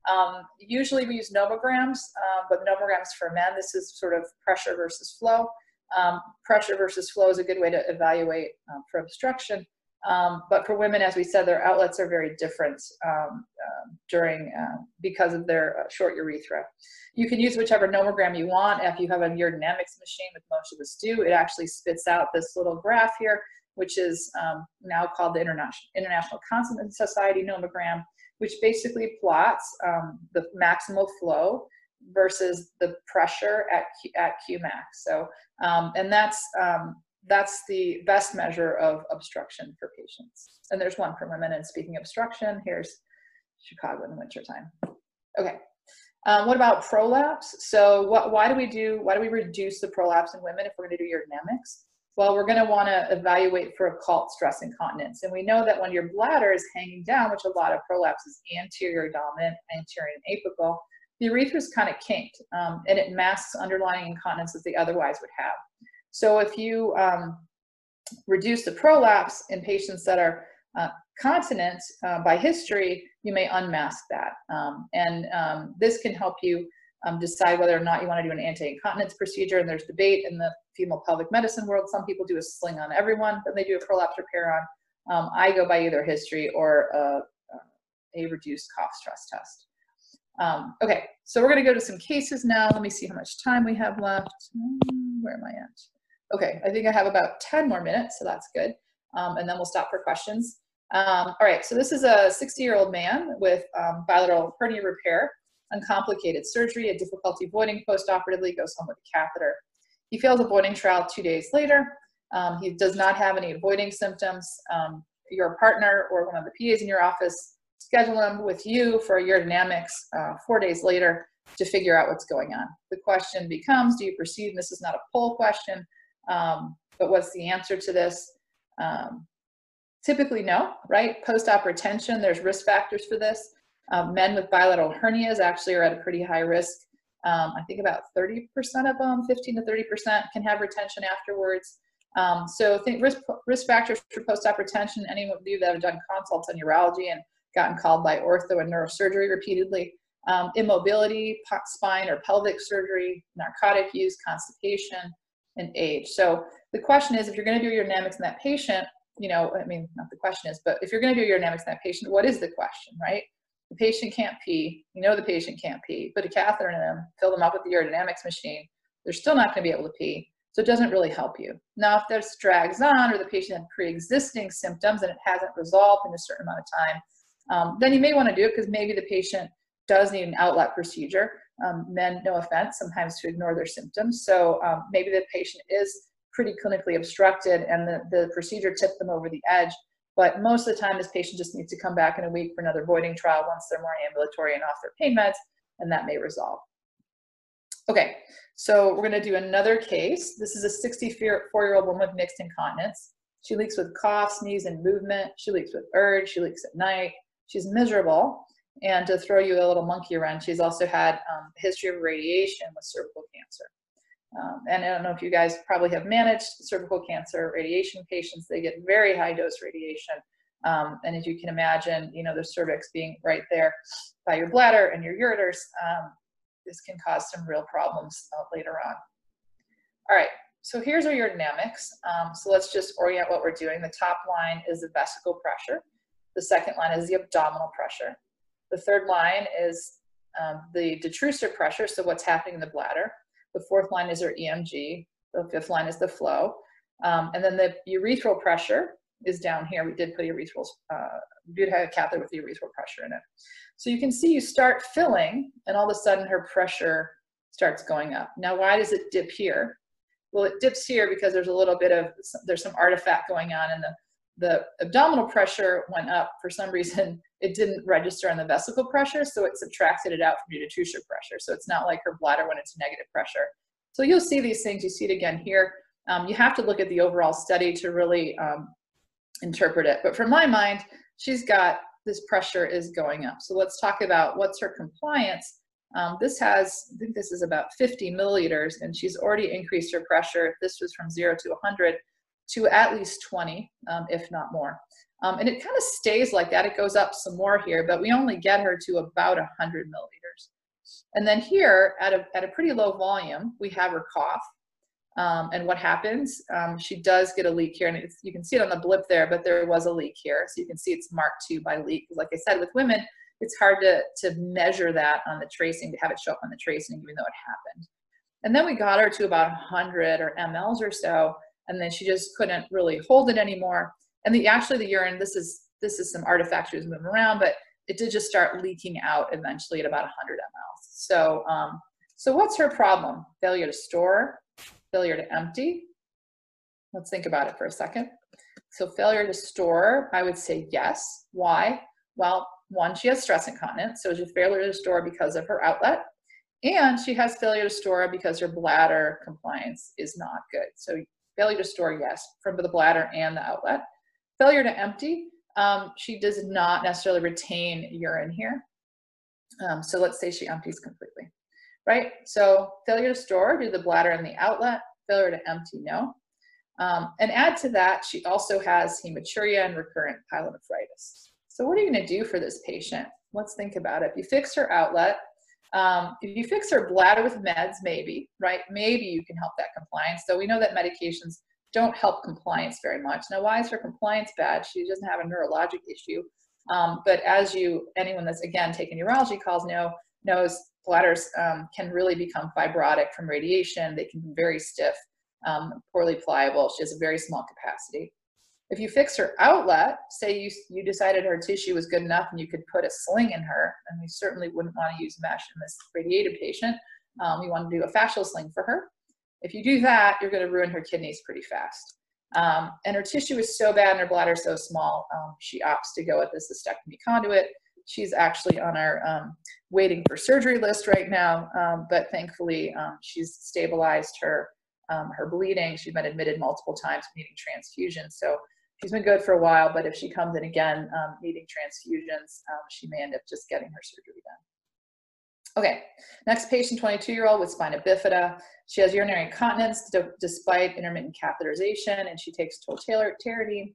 Um, usually we use nomograms, uh, but nomograms for men, this is sort of pressure versus flow. Um, pressure versus flow is a good way to evaluate um, for obstruction. Um, but for women, as we said, their outlets are very different um, uh, during uh, because of their uh, short urethra. You can use whichever nomogram you want. If you have a urodynamics machine, which most of us do, it actually spits out this little graph here, which is um, now called the International, International Continence Society nomogram which basically plots um, the maximal flow versus the pressure at, Q, at Qmax. So, um, and that's, um, that's the best measure of obstruction for patients. And there's one for women. And speaking obstruction, here's Chicago in the wintertime. Okay. Um, what about prolapse? So what, why do we do, why do we reduce the prolapse in women if we're gonna do urodynamics? Well, we're going to want to evaluate for occult stress incontinence. And we know that when your bladder is hanging down, which a lot of prolapse is anterior dominant, anterior and apical, the urethra is kind of kinked um, and it masks underlying incontinence that they otherwise would have. So if you um, reduce the prolapse in patients that are uh, continent uh, by history, you may unmask that. Um, and um, this can help you um, decide whether or not you want to do an anti-incontinence procedure. And there's debate in the female pelvic medicine world. Some people do a sling on everyone, then they do a prolapse repair on. Um, I go by either history or a, a reduced cough stress test. Um, okay, so we're going to go to some cases now. Let me see how much time we have left. Hmm, where am I at? Okay, I think I have about 10 more minutes, so that's good. Um, and then we'll stop for questions. Um, all right, so this is a 60-year-old man with um, bilateral hernia repair uncomplicated surgery, a difficulty voiding postoperatively, goes home with a catheter. He fails a voiding trial two days later. Um, he does not have any voiding symptoms. Um, your partner or one of the PAs in your office schedule him with you for a urodynamics uh, four days later to figure out what's going on. The question becomes, do you proceed? And this is not a poll question, um, but what's the answer to this? Um, typically no, right? Post-op retention, there's risk factors for this. Um, men with bilateral hernias actually are at a pretty high risk. Um, I think about 30% of them, 15 to 30% can have retention afterwards. Um, so think risk, risk factors for post-op retention, any of you that have done consults on urology and gotten called by ortho and neurosurgery repeatedly, um, immobility, spine or pelvic surgery, narcotic use, constipation, and age. So the question is, if you're going to do urodynamics in that patient, you know, I mean, not the question is, but if you're going to do urodynamics in that patient, what is the question, right? The patient can't pee. You know the patient can't pee. Put a catheter in them, fill them up with the urodynamics machine. They're still not going to be able to pee. So it doesn't really help you. Now, if this drags on or the patient had pre-existing symptoms and it hasn't resolved in a certain amount of time, um, then you may want to do it because maybe the patient does need an outlet procedure. Um, men, no offense, sometimes to ignore their symptoms. So um, maybe the patient is pretty clinically obstructed and the, the procedure tipped them over the edge. But most of the time, this patient just needs to come back in a week for another voiding trial once they're more ambulatory and off their pain meds, and that may resolve. Okay, so we're gonna do another case. This is a 64-year-old woman with mixed incontinence. She leaks with cough, sneeze, and movement. She leaks with urge. She leaks at night. She's miserable. And to throw you a little monkey wrench, she's also had um, a history of radiation with cervical cancer. Um, and I don't know if you guys probably have managed cervical cancer radiation patients. They get very high dose radiation. Um, and as you can imagine, you know, the cervix being right there by your bladder and your ureters, um, this can cause some real problems uh, later on. All right, so here's our urodynamics. Um, so let's just orient what we're doing. The top line is the vesical pressure. The second line is the abdominal pressure. The third line is um, the detrusor pressure, so what's happening in the bladder. The fourth line is our EMG. The fifth line is the flow. Um, and then the urethral pressure is down here. We did put urethral, uh, did have a catheter with urethral pressure in it. So you can see you start filling and all of a sudden her pressure starts going up. Now, why does it dip here? Well, it dips here because there's a little bit of, there's some artifact going on in the, the abdominal pressure went up for some reason it didn't register on the vesical pressure, so it subtracted it out from detrusor pressure. So it's not like her bladder went into negative pressure. So you'll see these things, you see it again here. Um, you have to look at the overall study to really um, interpret it. But from my mind, she's got this pressure is going up. So let's talk about what's her compliance. Um, this has, I think this is about 50 milliliters, and she's already increased her pressure. This was from zero to 100 to at least 20, um, if not more. Um, and it kind of stays like that. It goes up some more here, but we only get her to about 100 milliliters. And then here, at a, at a pretty low volume, we have her cough. Um, and what happens? Um, she does get a leak here, and you can see it on the blip there, but there was a leak here. So you can see it's marked too by leak. Like I said, with women, it's hard to, to measure that on the tracing, to have it show up on the tracing, even though it happened. And then we got her to about 100 or mLs or so, and then she just couldn't really hold it anymore. And the actually the urine this is this is some artifact she was moving around but it did just start leaking out eventually at about 100 ml. so um, so what's her problem? Failure to store failure to empty? Let's think about it for a second. So failure to store i would say yes. Why? Well one she has stress incontinence so she failure to store because of her outlet and she has failure to store because her bladder compliance is not good. So failure to store yes from the bladder and the outlet Failure to empty, um, she does not necessarily retain urine here. Um, so let's say she empties completely, right? So failure to store to the bladder and the outlet, failure to empty, no. Um, and add to that, she also has hematuria and recurrent pyelonephritis. So what are you gonna do for this patient? Let's think about it. If you fix her outlet, um, if you fix her bladder with meds, maybe, right? Maybe you can help that compliance. So we know that medications don't help compliance very much. Now, why is her compliance bad? She doesn't have a neurologic issue. Um, but as you, anyone that's again taken urology calls know, knows bladders um, can really become fibrotic from radiation. They can be very stiff, um, poorly pliable. She has a very small capacity. If you fix her outlet, say you, you decided her tissue was good enough and you could put a sling in her, and we certainly wouldn't want to use mesh in this radiated patient. Um, we want to do a fascial sling for her. If you do that, you're going to ruin her kidneys pretty fast. Um, and her tissue is so bad and her bladder so small, um, she opts to go with the cystectomy conduit. She's actually on our um, waiting for surgery list right now, um, but thankfully um, she's stabilized her um, her bleeding. She's been admitted multiple times needing transfusions, so she's been good for a while. But if she comes in again needing transfusions, she may end up just getting her surgery done. Okay, next patient, 22-year-old with spina bifida. She has urinary incontinence despite intermittent catheterization, and she takes tolterodine.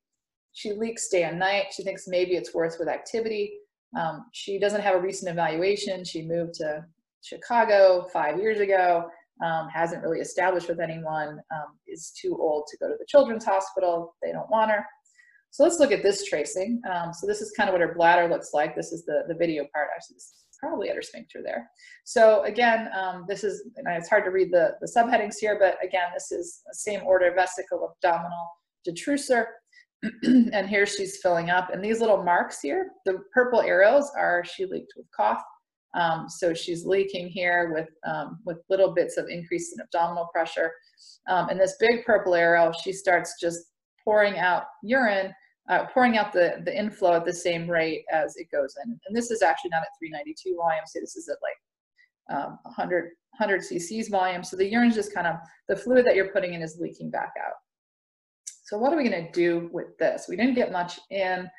She leaks day and night. She thinks maybe it's worse with activity. Um, she doesn't have a recent evaluation. She moved to Chicago five years ago, um, hasn't really established with anyone, um, is too old to go to the children's hospital. They don't want her. So let's look at this tracing. Um, so this is kind of what her bladder looks like. This is the, the video part. Actually, this is probably at her sphincter there. So again, um, this is, it's hard to read the, the subheadings here, but again, this is the same order vesical abdominal detrusor. and here she's filling up. And these little marks here, the purple arrows are she leaked with cough. Um, so she's leaking here with, um, with little bits of increase in abdominal pressure. Um, and this big purple arrow, she starts just pouring out urine, uh, pouring out the, the inflow at the same rate as it goes in. And this is actually not at 392 volume, so this is at like um, 100, 100 cc's volume. So the urine's just kind of, the fluid that you're putting in is leaking back out. So what are we gonna do with this? We didn't get much in.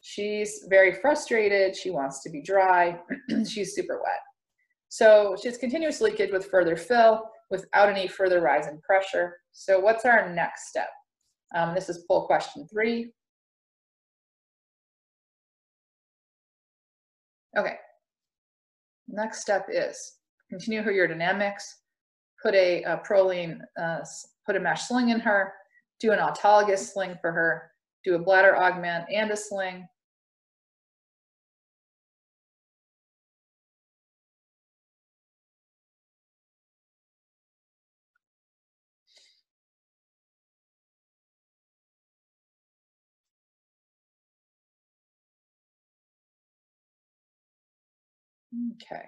She's very frustrated. She wants to be dry. She's super wet. So she's continuous leakage with further fill without any further rise in pressure. So what's our next step? Um, this is poll question three. Okay. Next step is continue her urodynamics, put a, a Prolene, uh, put a mesh sling in her, do an autologous sling for her, do a bladder augment and a sling. Okay.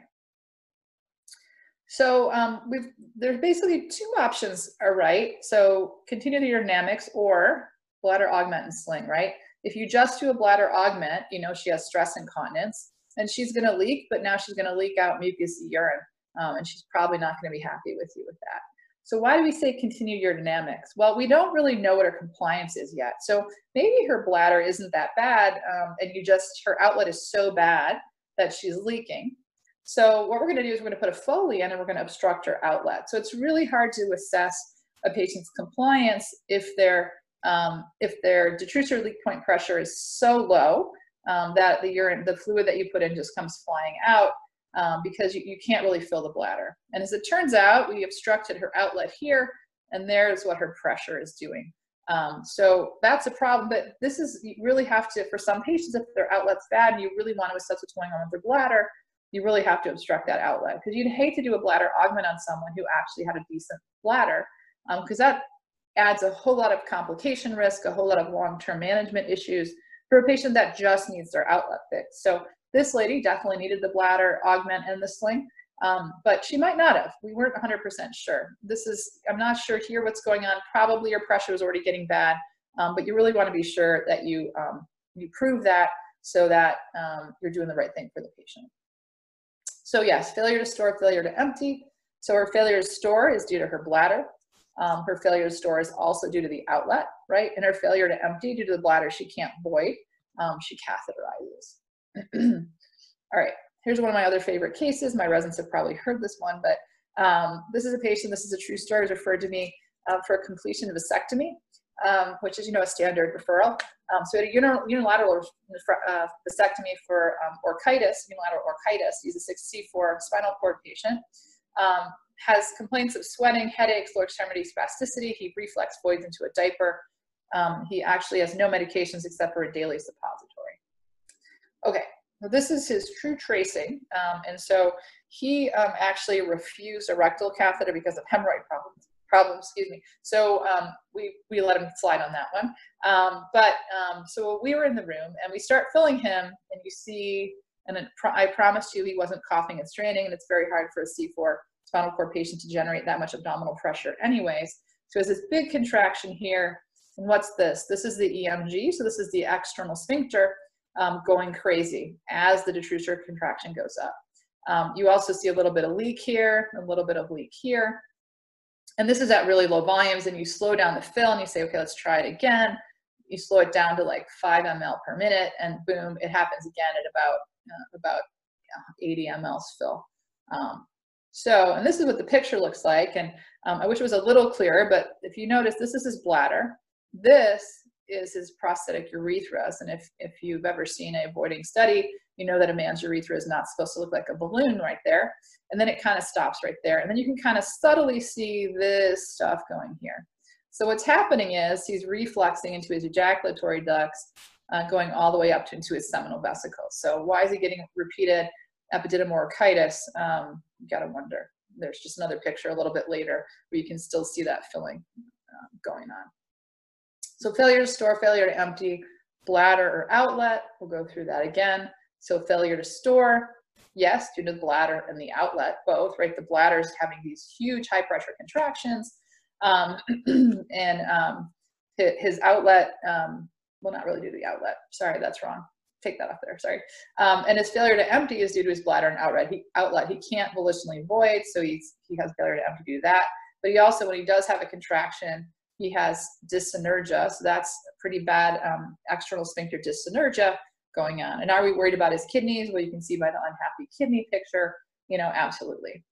So um, we've there's basically two options are right. So continue the urodynamics or bladder augment and sling, right? If you just do a bladder augment, you know, she has stress incontinence and she's going to leak, but now she's going to leak out mucousy urine. Um, and she's probably not going to be happy with you with that. So why do we say continue urodynamics? Well, we don't really know what her compliance is yet. So maybe her bladder isn't that bad um, and you just, her outlet is so bad that she's leaking. So what we're going to do is we're going to put a Foley in and we're going to obstruct her outlet. So it's really hard to assess a patient's compliance if their um, if their detrusor leak point pressure is so low um, that the urine, the fluid that you put in just comes flying out um, because you, you can't really fill the bladder. And as it turns out, we obstructed her outlet here, and there's what her pressure is doing. Um, so that's a problem, but this is, you really have to, for some patients, if their outlet's bad and you really want to assess what's going on with their bladder, you really have to obstruct that outlet because you'd hate to do a bladder augment on someone who actually had a decent bladder because um, that adds a whole lot of complication risk, a whole lot of long-term management issues for a patient that just needs their outlet fixed. So this lady definitely needed the bladder augment and the sling, um, but she might not have. We weren't 100% sure. This is, I'm not sure here what's going on. Probably your pressure is already getting bad, um, but you really want to be sure that you, um, you prove that so that um, you're doing the right thing for the patient. So yes, failure to store, failure to empty. So her failure to store is due to her bladder. Um, her failure to store is also due to the outlet, right? And her failure to empty due to the bladder, she can't void. Um, she catheterizes. All right, here's one of my other favorite cases. My residents have probably heard this one, but um, this is a patient, this is a true story, was referred to me uh, for a completion of vasectomy, um, which is, you know, a standard referral. Um, so a unilateral uh, vasectomy for um, orchitis, unilateral orchitis, he's a 6C4 spinal cord patient, um, has complaints of sweating, headaches, lower extremity spasticity. He reflex voids into a diaper. Um, he actually has no medications except for a daily suppository. Okay, this is his true tracing. Um, and so he um, actually refused a rectal catheter because of hemorrhoid problems problem, excuse me. So um, we, we let him slide on that one. Um, but um, so we were in the room and we start filling him and you see, and I promised you he wasn't coughing and straining and it's very hard for a C4 spinal cord patient to generate that much abdominal pressure anyways. So there's this big contraction here. And what's this? This is the EMG. So this is the external sphincter um, going crazy as the detrusor contraction goes up. Um, you also see a little bit of leak here, a little bit of leak here and this is at really low volumes and you slow down the fill and you say, okay, let's try it again. You slow it down to like five ml per minute and boom, it happens again at about, uh, about 80 mLs fill. Um, so, and this is what the picture looks like. And um, I wish it was a little clearer, but if you notice, this is his bladder. This is his prostatic urethra. And if, if you've ever seen a voiding study, you know that a man's urethra is not supposed to look like a balloon right there. And then it kind of stops right there. And then you can kind of subtly see this stuff going here. So what's happening is he's refluxing into his ejaculatory ducts, uh, going all the way up to, into his seminal vesicles. So why is he getting repeated epididymoorchitis? Um, you gotta wonder. There's just another picture a little bit later where you can still see that filling uh, going on. So failure to store, failure to empty, bladder or outlet, we'll go through that again. So failure to store, yes, due to the bladder and the outlet, both, right? The bladder is having these huge high pressure contractions um, and um, his outlet, um, well, not really due to the outlet. Sorry, that's wrong. Take that off there, sorry. Um, and his failure to empty is due to his bladder and outlet. He, outlet. he can't volitionally void, so he's, he has failure to empty due to that. But he also, when he does have a contraction, he has dyssynergia, so that's pretty bad um, external sphincter dyssynergia going on. And are we worried about his kidneys? Well, you can see by the unhappy kidney picture, you know, absolutely.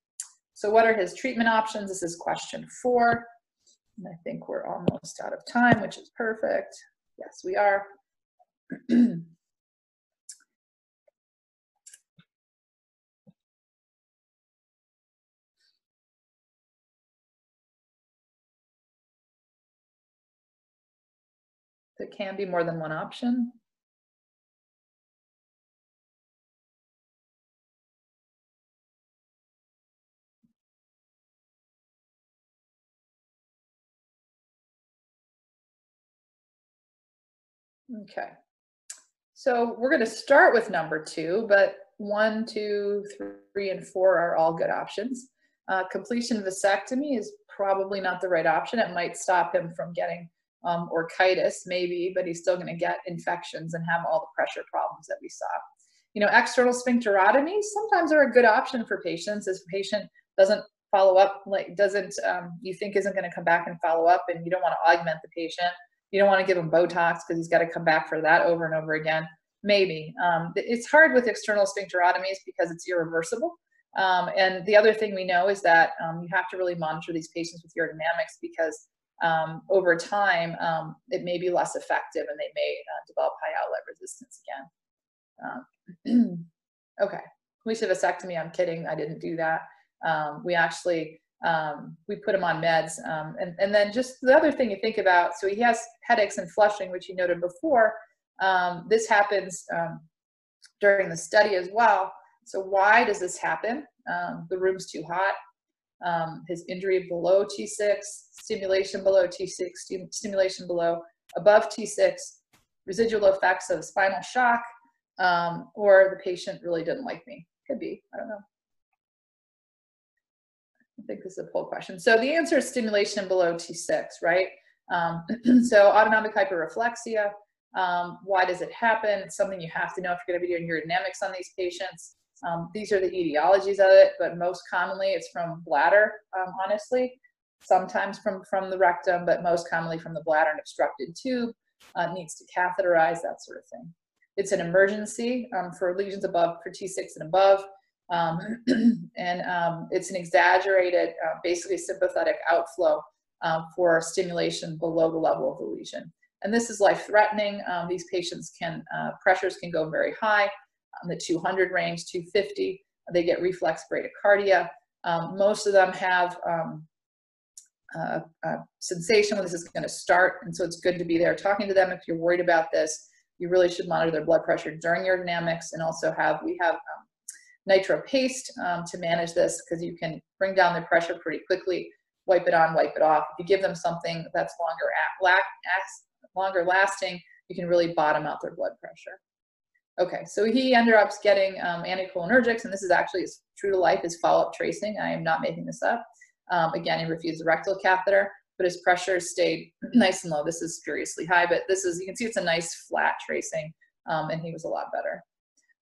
So what are his treatment options? This is question four. And I think we're almost out of time, which is perfect. Yes, we are. There can be more than one option. Okay. So we're going to start with number two, but one, two, three, and four are all good options. Uh, completion of vasectomy is probably not the right option. It might stop him from getting um, orchitis, maybe, but he's still going to get infections and have all the pressure problems that we saw. You know, external sphincterotomies sometimes are a good option for patients if a patient doesn't follow up, like doesn't, um, you think isn't going to come back and follow up and you don't want to augment the patient you don't want to give him Botox because he's got to come back for that over and over again. Maybe. Um, it's hard with external sphincterotomies because it's irreversible. Um, and the other thing we know is that um, you have to really monitor these patients with urodynamics because um, over time um, it may be less effective and they may uh, develop high outlet resistance again. Um, okay, we said vasectomy. I'm kidding. I didn't do that. we actually um, we put him on meds. Um, and, and then just the other thing you think about, so he has headaches and flushing, which you noted before. Um, this happens um, during the study as well. So why does this happen? Um, the room's too hot. Um, his injury below T6, stimulation below T6, stimulation below above T6, residual effects of spinal shock, or the patient really didn't like me. Could be, I don't know. I think this is a poll question. So the answer is stimulation below T6, right? Um, so autonomic hyperreflexia, um, why does it happen? It's something you have to know if you're going to be doing urodynamics on these patients. Um, these are the etiologies of it, but most commonly it's from bladder, um, honestly. Sometimes from, from the rectum, but most commonly from the bladder and obstructed tube. Uh, needs to catheterize, that sort of thing. It's an emergency um, for lesions above, for T6 and above. Um, and um, it's an exaggerated, uh, basically sympathetic outflow uh, for stimulation below the level of the lesion. And this is life-threatening. Um, these patients can, uh, pressures can go very high, the 200 range, 250. They get reflex bradycardia. Um, most of them have um, a, a sensation when this is going to start, and so it's good to be there talking to them if you're worried about this. You really should monitor their blood pressure during urodynamics and also have, we have um, nitro paste um, to manage this because you can bring down the pressure pretty quickly, wipe it on, wipe it off. If you give them something that's longer, at, longer lasting, you can really bottom out their blood pressure. Okay, so he ended up getting um, anticholinergics, and this is actually his, true to life, his follow-up tracing. I am not making this up. Um, again, he refused the rectal catheter, but his pressure stayed nice and low. This is furiously high, but this is, you can see it's a nice flat tracing, um, and he was a lot better.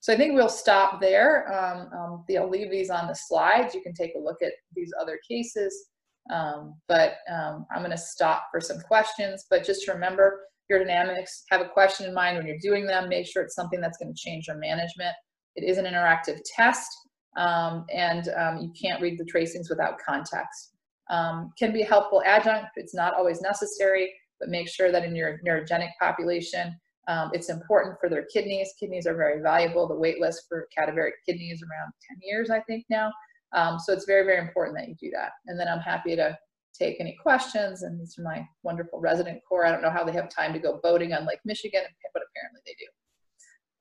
So I think we'll stop there. Um, um, I'll leave these on the slides. You can take a look at these other cases. Um, but um, I'm to stop for some questions. But just remember urodynamics, have a question in mind when you're doing them. Make sure it's something that's going to change your management. It is an interactive test. um, and um, you can't read the tracings without context. Um, can be a helpful adjunct. It's not always necessary, but make sure that in your neurogenic population, um, it's important for their kidneys. Kidneys are very valuable. The wait list for cadaveric kidney is around 10 years, I think now. Um, so it's very, very important that you do that. And then I'm happy to take any questions. And these are my wonderful resident corps. I don't know how they have time to go boating on Lake Michigan, but apparently they do.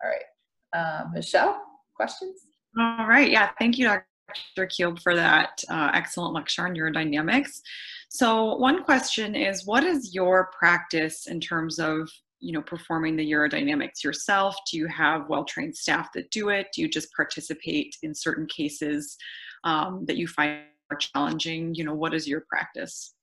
All right. Um, Michelle, questions? All right. Yeah. Thank you, Dr. Kielb, for that uh, excellent lecture on urodynamics. So one question is, what is your practice in terms of you know performing the urodynamics yourself do you have well-trained staff that do it do you just participate in certain cases um, that you find challenging you know what is your practice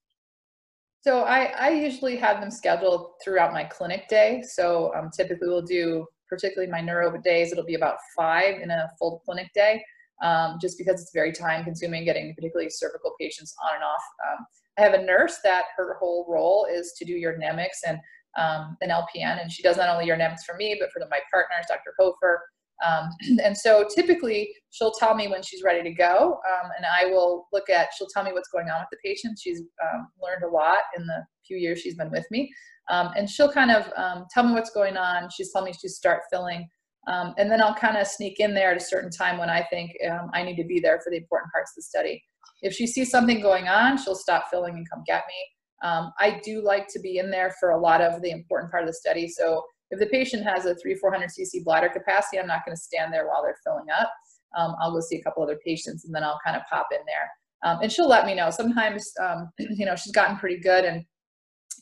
so I, I usually have them scheduled throughout my clinic day so um, typically we'll do particularly my neuro days it'll be about five in a full clinic day um, just because it's very time consuming getting particularly cervical patients on and off um, i have a nurse that her whole role is to do urodynamics and um, an LPN, and she does not only urodynamics for me, but for the, my partners, Dr. Hofer. Um, and so typically she'll tell me when she's ready to go, um, and I will look at, she'll tell me what's going on with the patient. She's um, learned a lot in the few years she's been with me. Um, and she'll kind of um, tell me what's going on. She's telling me to start filling. and then I'll kind of sneak in there at a certain time when I think I need to be there for the important parts of the study. If she sees something going on, she'll stop filling and come get me. Um, I do like to be in there for a lot of the important part of the study. So if the patient has a three, 400 cc bladder capacity, I'm not going to stand there while they're filling up. Um, I'll go see a couple other patients and then I'll kind of pop in there. Um, and she'll let me know. Sometimes, um, you know, she's gotten pretty good and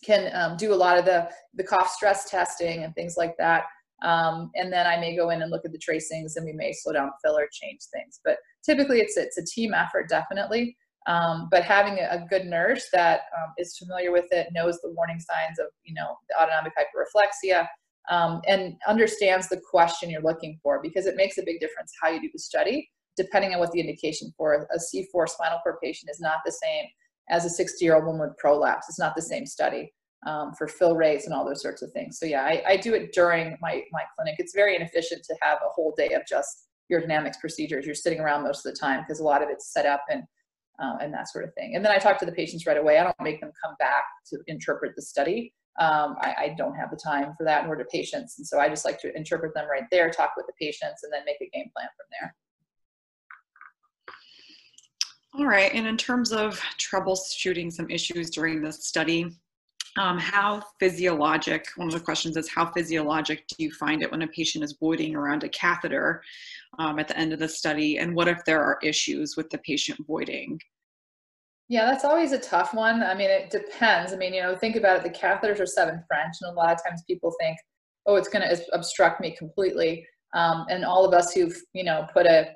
can um, do a lot of the, the cough stress testing and things like that. Um, and then I may go in and look at the tracings and we may slow down fill or change things. But typically it's, it's a team effort, definitely. Um, but having a, a, good nurse that um, is familiar with it, knows the warning signs of, you know, the autonomic hyperreflexia, um, and understands the question you're looking for because it makes a big difference how you do the study, depending on what the indication for. A C4 spinal cord patient is not the same as a 60 year old woman with prolapse. It's not the same study um, for fill rates and all those sorts of things. So yeah, I, I do it during my, my clinic. It's very inefficient to have a whole day of just urodynamics procedures. You're sitting around most of the time because a lot of it's set up and uh, and that sort of thing. And then I talk to the patients right away. I don't make them come back to interpret the study. Um, I, I, don't have the time for that, nor do patients. And so I just like to interpret them right there, talk with the patients, and then make a game plan from there. All right. And in terms of troubleshooting some issues during the study, um, how physiologic, one of the questions is how physiologic do you find it when a patient is voiding around a catheter um, at the end of the study? And what if there are issues with the patient voiding? Yeah, that's always a tough one. I mean, it depends. I mean, you know, think about it. The catheters are seven French, and a lot of times people think, oh, it's going to obstruct me completely. Um, and all of us who've, you know, put a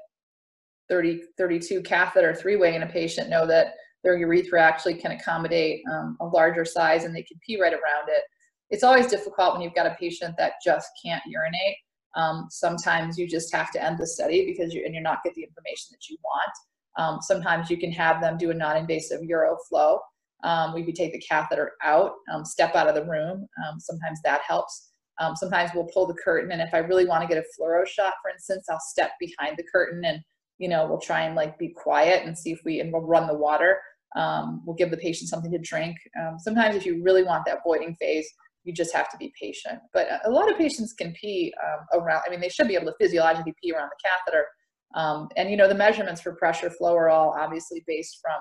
30, 32 catheter three way in a patient know that their urethra actually can accommodate um, a larger size and they can pee right around it. It's always difficult when you've got a patient that just can't urinate. Um, sometimes you just have to end the study because you and you're not get the information that you want. Um, sometimes you can have them do a non-invasive uroflow. Um, we could take the catheter out, um, step out of the room. Um, sometimes that helps. Um, sometimes we'll pull the curtain, and if I really want to get a fluoro shot, for instance, I'll step behind the curtain and you know we'll try and like be quiet and see if we and we'll run the water. Um, we'll give the patient something to drink. Sometimes, if you really want that voiding phase, you just have to be patient. But a lot of patients can pee um, around. I mean, they should be able to physiologically pee around the catheter. Um, and you know, the measurements for pressure flow are all obviously based from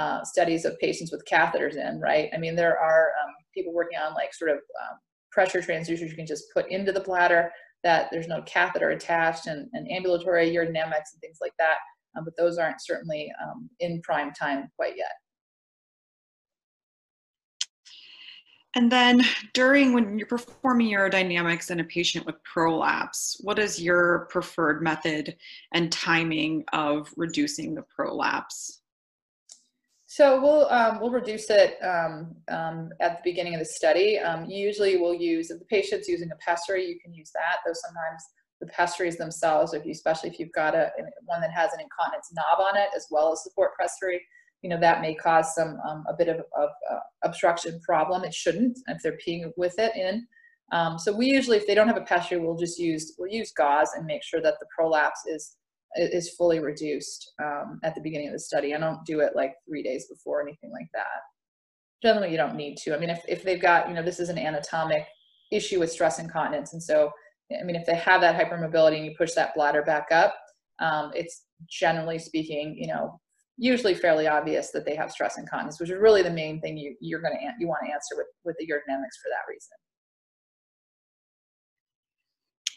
uh, studies of patients with catheters in, right? I mean, there are um, people working on like sort of um, pressure transducers you can just put into the bladder that there's no catheter attached and, and ambulatory urodynamics and things like that um, but those aren't certainly um, in prime time quite yet. And then during when you're performing urodynamics in a patient with prolapse, what is your preferred method and timing of reducing the prolapse? So we'll um, we'll reduce it um, um, at the beginning of the study. Um, usually we'll use if the patient's using a pessary, you can use that. Though sometimes the pessaries themselves, if you, especially if you've got a one that has an incontinence knob on it as well as support pessary, you know that may cause some um, a bit of, of uh, obstruction problem. It shouldn't if they're peeing with it in. Um, so we usually, if they don't have a pessary, we'll just use we'll use gauze and make sure that the prolapse is is fully reduced um, at the beginning of the study. I don't do it like three days before anything like that. Generally, you don't need to. I mean, if, if they've got, you know, this is an anatomic issue with stress incontinence. And so, I mean, if they have that hypermobility and you push that bladder back up, um, it's generally speaking, you know, usually fairly obvious that they have stress incontinence, which is really the main thing you, you're going to, you want to answer with, with the urodynamics for that reason.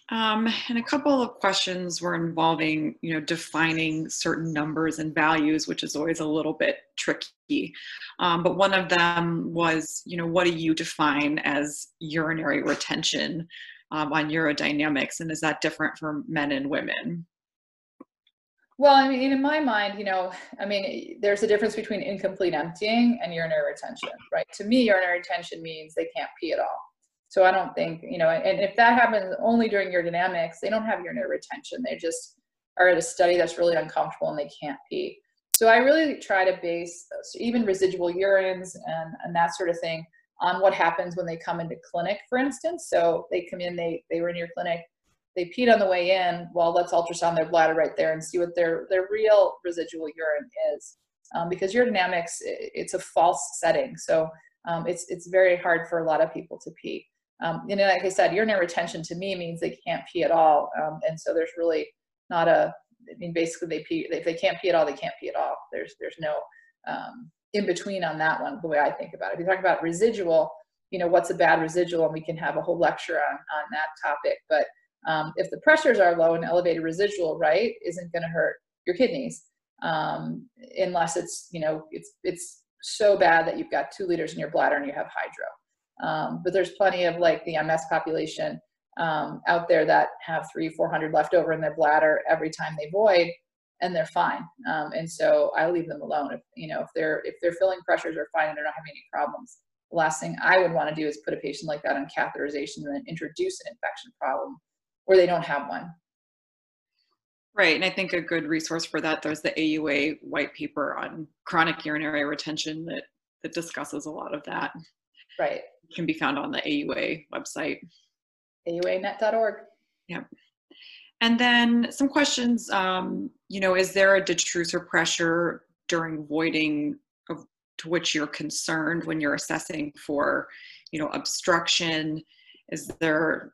Um, and a couple of questions were involving, you know, defining certain numbers and values, which is always a little bit tricky. Um, but one of them was, you know, what do you define as urinary retention um, on urodynamics, and is that different for men and women? Well, I mean, in my mind, you know, I mean, there's a difference between incomplete emptying and urinary retention, right? To me, urinary retention means they can't pee at all. So I don't think, you know, and if that happens only during urodynamics, they don't have urinary retention. They just are at a study that's really uncomfortable and they can't pee. So I really try to base even residual urines and, and that sort of thing on what happens when they come into clinic, for instance. So they come in, they, they were in your clinic, they peed on the way in, well, let's ultrasound their bladder right there and see what their, their real residual urine is. Um, because urodynamics, it's a false setting. So um, it's, it's very hard for a lot of people to pee. Um, you know, like I said, urinary retention to me means they can't pee at all. Um, and so there's really not a, I mean, basically they pee, if they can't pee at all, they can't pee at all. There's, there's no um, in between on that one, the way I think about it. If you talk about residual, you know, what's a bad residual? And we can have a whole lecture on, on that topic. But um, if the pressures are low, an elevated residual, right, isn't going to hurt your kidneys um, unless it's, you know, it's, it's so bad that you've got two liters in your bladder and you have hydro. Um, but there's plenty of like the MS population um, out there that have three, 400 left over in their bladder every time they void and they're fine. Um, and so I leave them alone. If, you know, if they're, if they're filling pressures are fine and they're not having any problems, the last thing I would want to do is put a patient like that on catheterization and then introduce an infection problem where they don't have one. Right, and I think a good resource for that, there's the AUA white paper on chronic urinary retention that, that discusses a lot of that. Right can be found on the AUA website. AUAnet.org. Yeah. And then some questions, um, you know, is there a detrusor pressure during voiding of, to which you're concerned when you're assessing for, you know, obstruction? Is there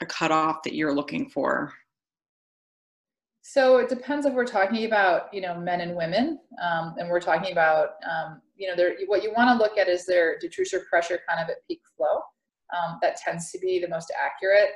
a cutoff that you're looking for? So it depends if we're talking about, you know, men and women, um, and we're talking about, um, you know, what you want to look at is their detrusor pressure kind of at peak flow. Um, that tends to be the most accurate.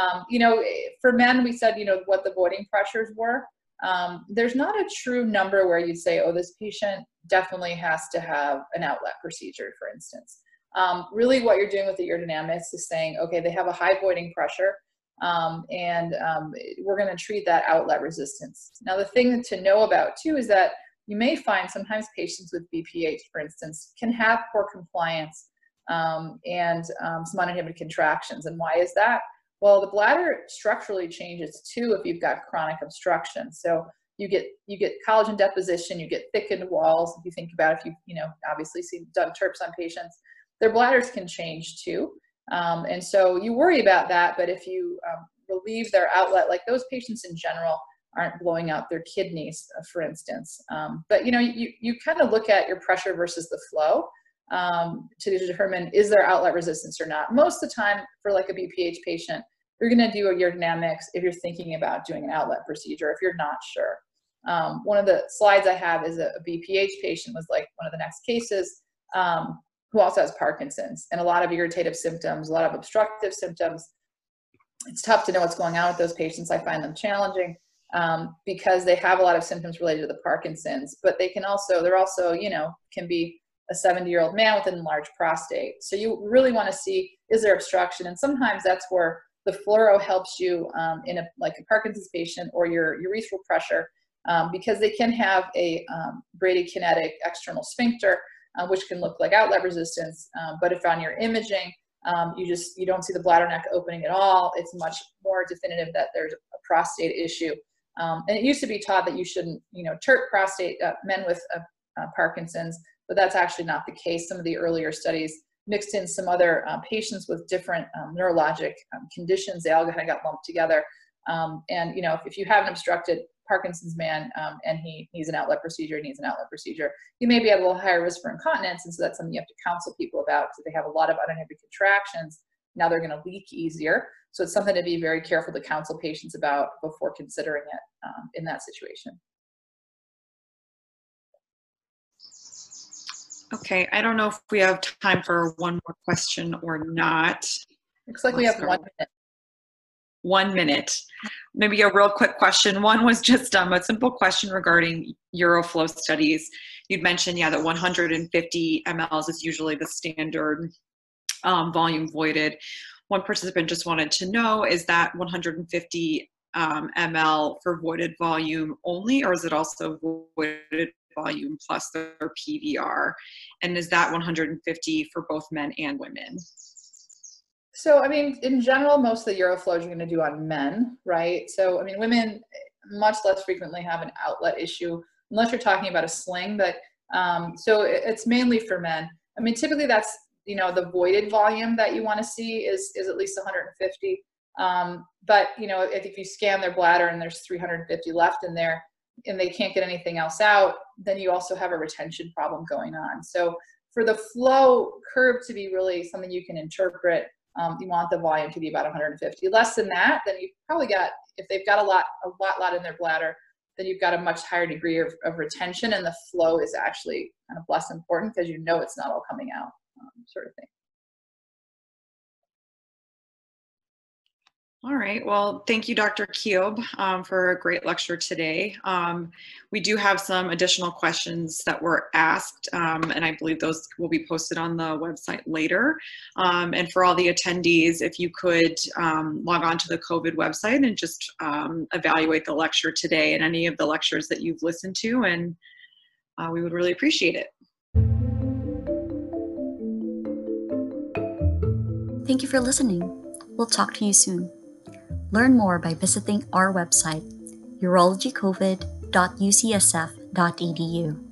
Um, you know, for men, we said, you know, what the voiding pressures were. Um, there's not a true number where you'd say, oh, this patient definitely has to have an outlet procedure, for instance. Um, really, what you're doing with the urodynamics is saying, okay, they have a high voiding pressure um, and um, we're going to treat that outlet resistance. Now, the thing to know about too is that you may find sometimes patients with BPH, for instance, can have poor compliance um, and um, some uninhibited contractions. And why is that? Well, the bladder structurally changes too if you've got chronic obstruction. So you get you get collagen deposition, you get thickened walls. If you think about if you you know obviously seen done TURPs on patients, their bladders can change too. Um, and so you worry about that, but if you um, relieve their outlet, like those patients in general aren't blowing out their kidneys, uh, for instance. Um, but you know, you, you kind of look at your pressure versus the flow um, to determine is there outlet resistance or not. Most of the time for like a BPH patient, you're gonna do a urodynamics if you're thinking about doing an outlet procedure, if you're not sure. Um, one of the slides I have is a, a BPH patient was like one of the next cases. Um, who also has Parkinson's and a lot of irritative symptoms, a lot of obstructive symptoms. It's tough to know what's going on with those patients. I find them challenging um, because they have a lot of symptoms related to the Parkinson's, but they can also, they're also, you know, can be a 70 year old man with an enlarged prostate. So you really want to see, is there obstruction? And sometimes that's where the fluoro helps you um, in a, like a Parkinson's patient or your urethral pressure um, because they can have a um, bradykinetic external sphincter uh, which can look like outlet resistance. Um, but if on your imaging, um, you just you don't see the bladder neck opening at all, it's much more definitive that there's a prostate issue. Um, and it used to be taught that you shouldn't, you know, TURP prostate uh, men with uh, uh, Parkinson's, but that's actually not the case. Some of the earlier studies mixed in some other uh, patients with different um, neurologic um, conditions. They all kind of got lumped together. Um, and you know, if, if, you have an obstructed Parkinson's man um, and he needs an outlet procedure, He needs an outlet procedure. He may be at a little higher risk for incontinence, and so that's something you have to counsel people about because they have a lot of uninhibited contractions. Now they're going to leak easier. So it's something to be very careful to counsel patients about before considering it um, in that situation. Okay, I don't know if we have time for one more question or not. Looks like we have one minute. One minute. Maybe a real quick question. One was just um, a simple question regarding uroflow studies. You'd mentioned, yeah, that 150 mLs is usually the standard um, volume voided. One participant just wanted to know, is that 150 um, ml for voided volume only, or is it also voided volume plus their PVR? And is that 150 for both men and women? So, I mean, in general, most of the Uroflows you're going to do on men, right? So, I mean, women much less frequently have an outlet issue unless you're talking about a sling. But um, so it's mainly for men. I mean, typically that's you know the voided volume that you want to see is is at least 150. Um, but you know, if, if you scan their bladder and there's 350 left in there, and they can't get anything else out, then you also have a retention problem going on. So for the flow curve to be really something you can interpret, um, you want the volume to be about 150. Less than that, then you've probably got, if they've got a lot, a lot, lot in their bladder, then you've got a much higher degree of, of retention and the flow is actually kind of less important because you know it's not all coming out, um, sort of thing. All right. Well, thank you, Dr. Kielb, um, for a great lecture today. Um, we do have some additional questions that were asked, um, and I believe those will be posted on the website later. Um, and for all the attendees, if you could um, log on to the COVID website and just um, evaluate the lecture today and any of the lectures that you've listened to, and uh, we would really appreciate it. Thank you for listening. We'll talk to you soon. Learn more by visiting our website, urologycovid.ucsf.edu.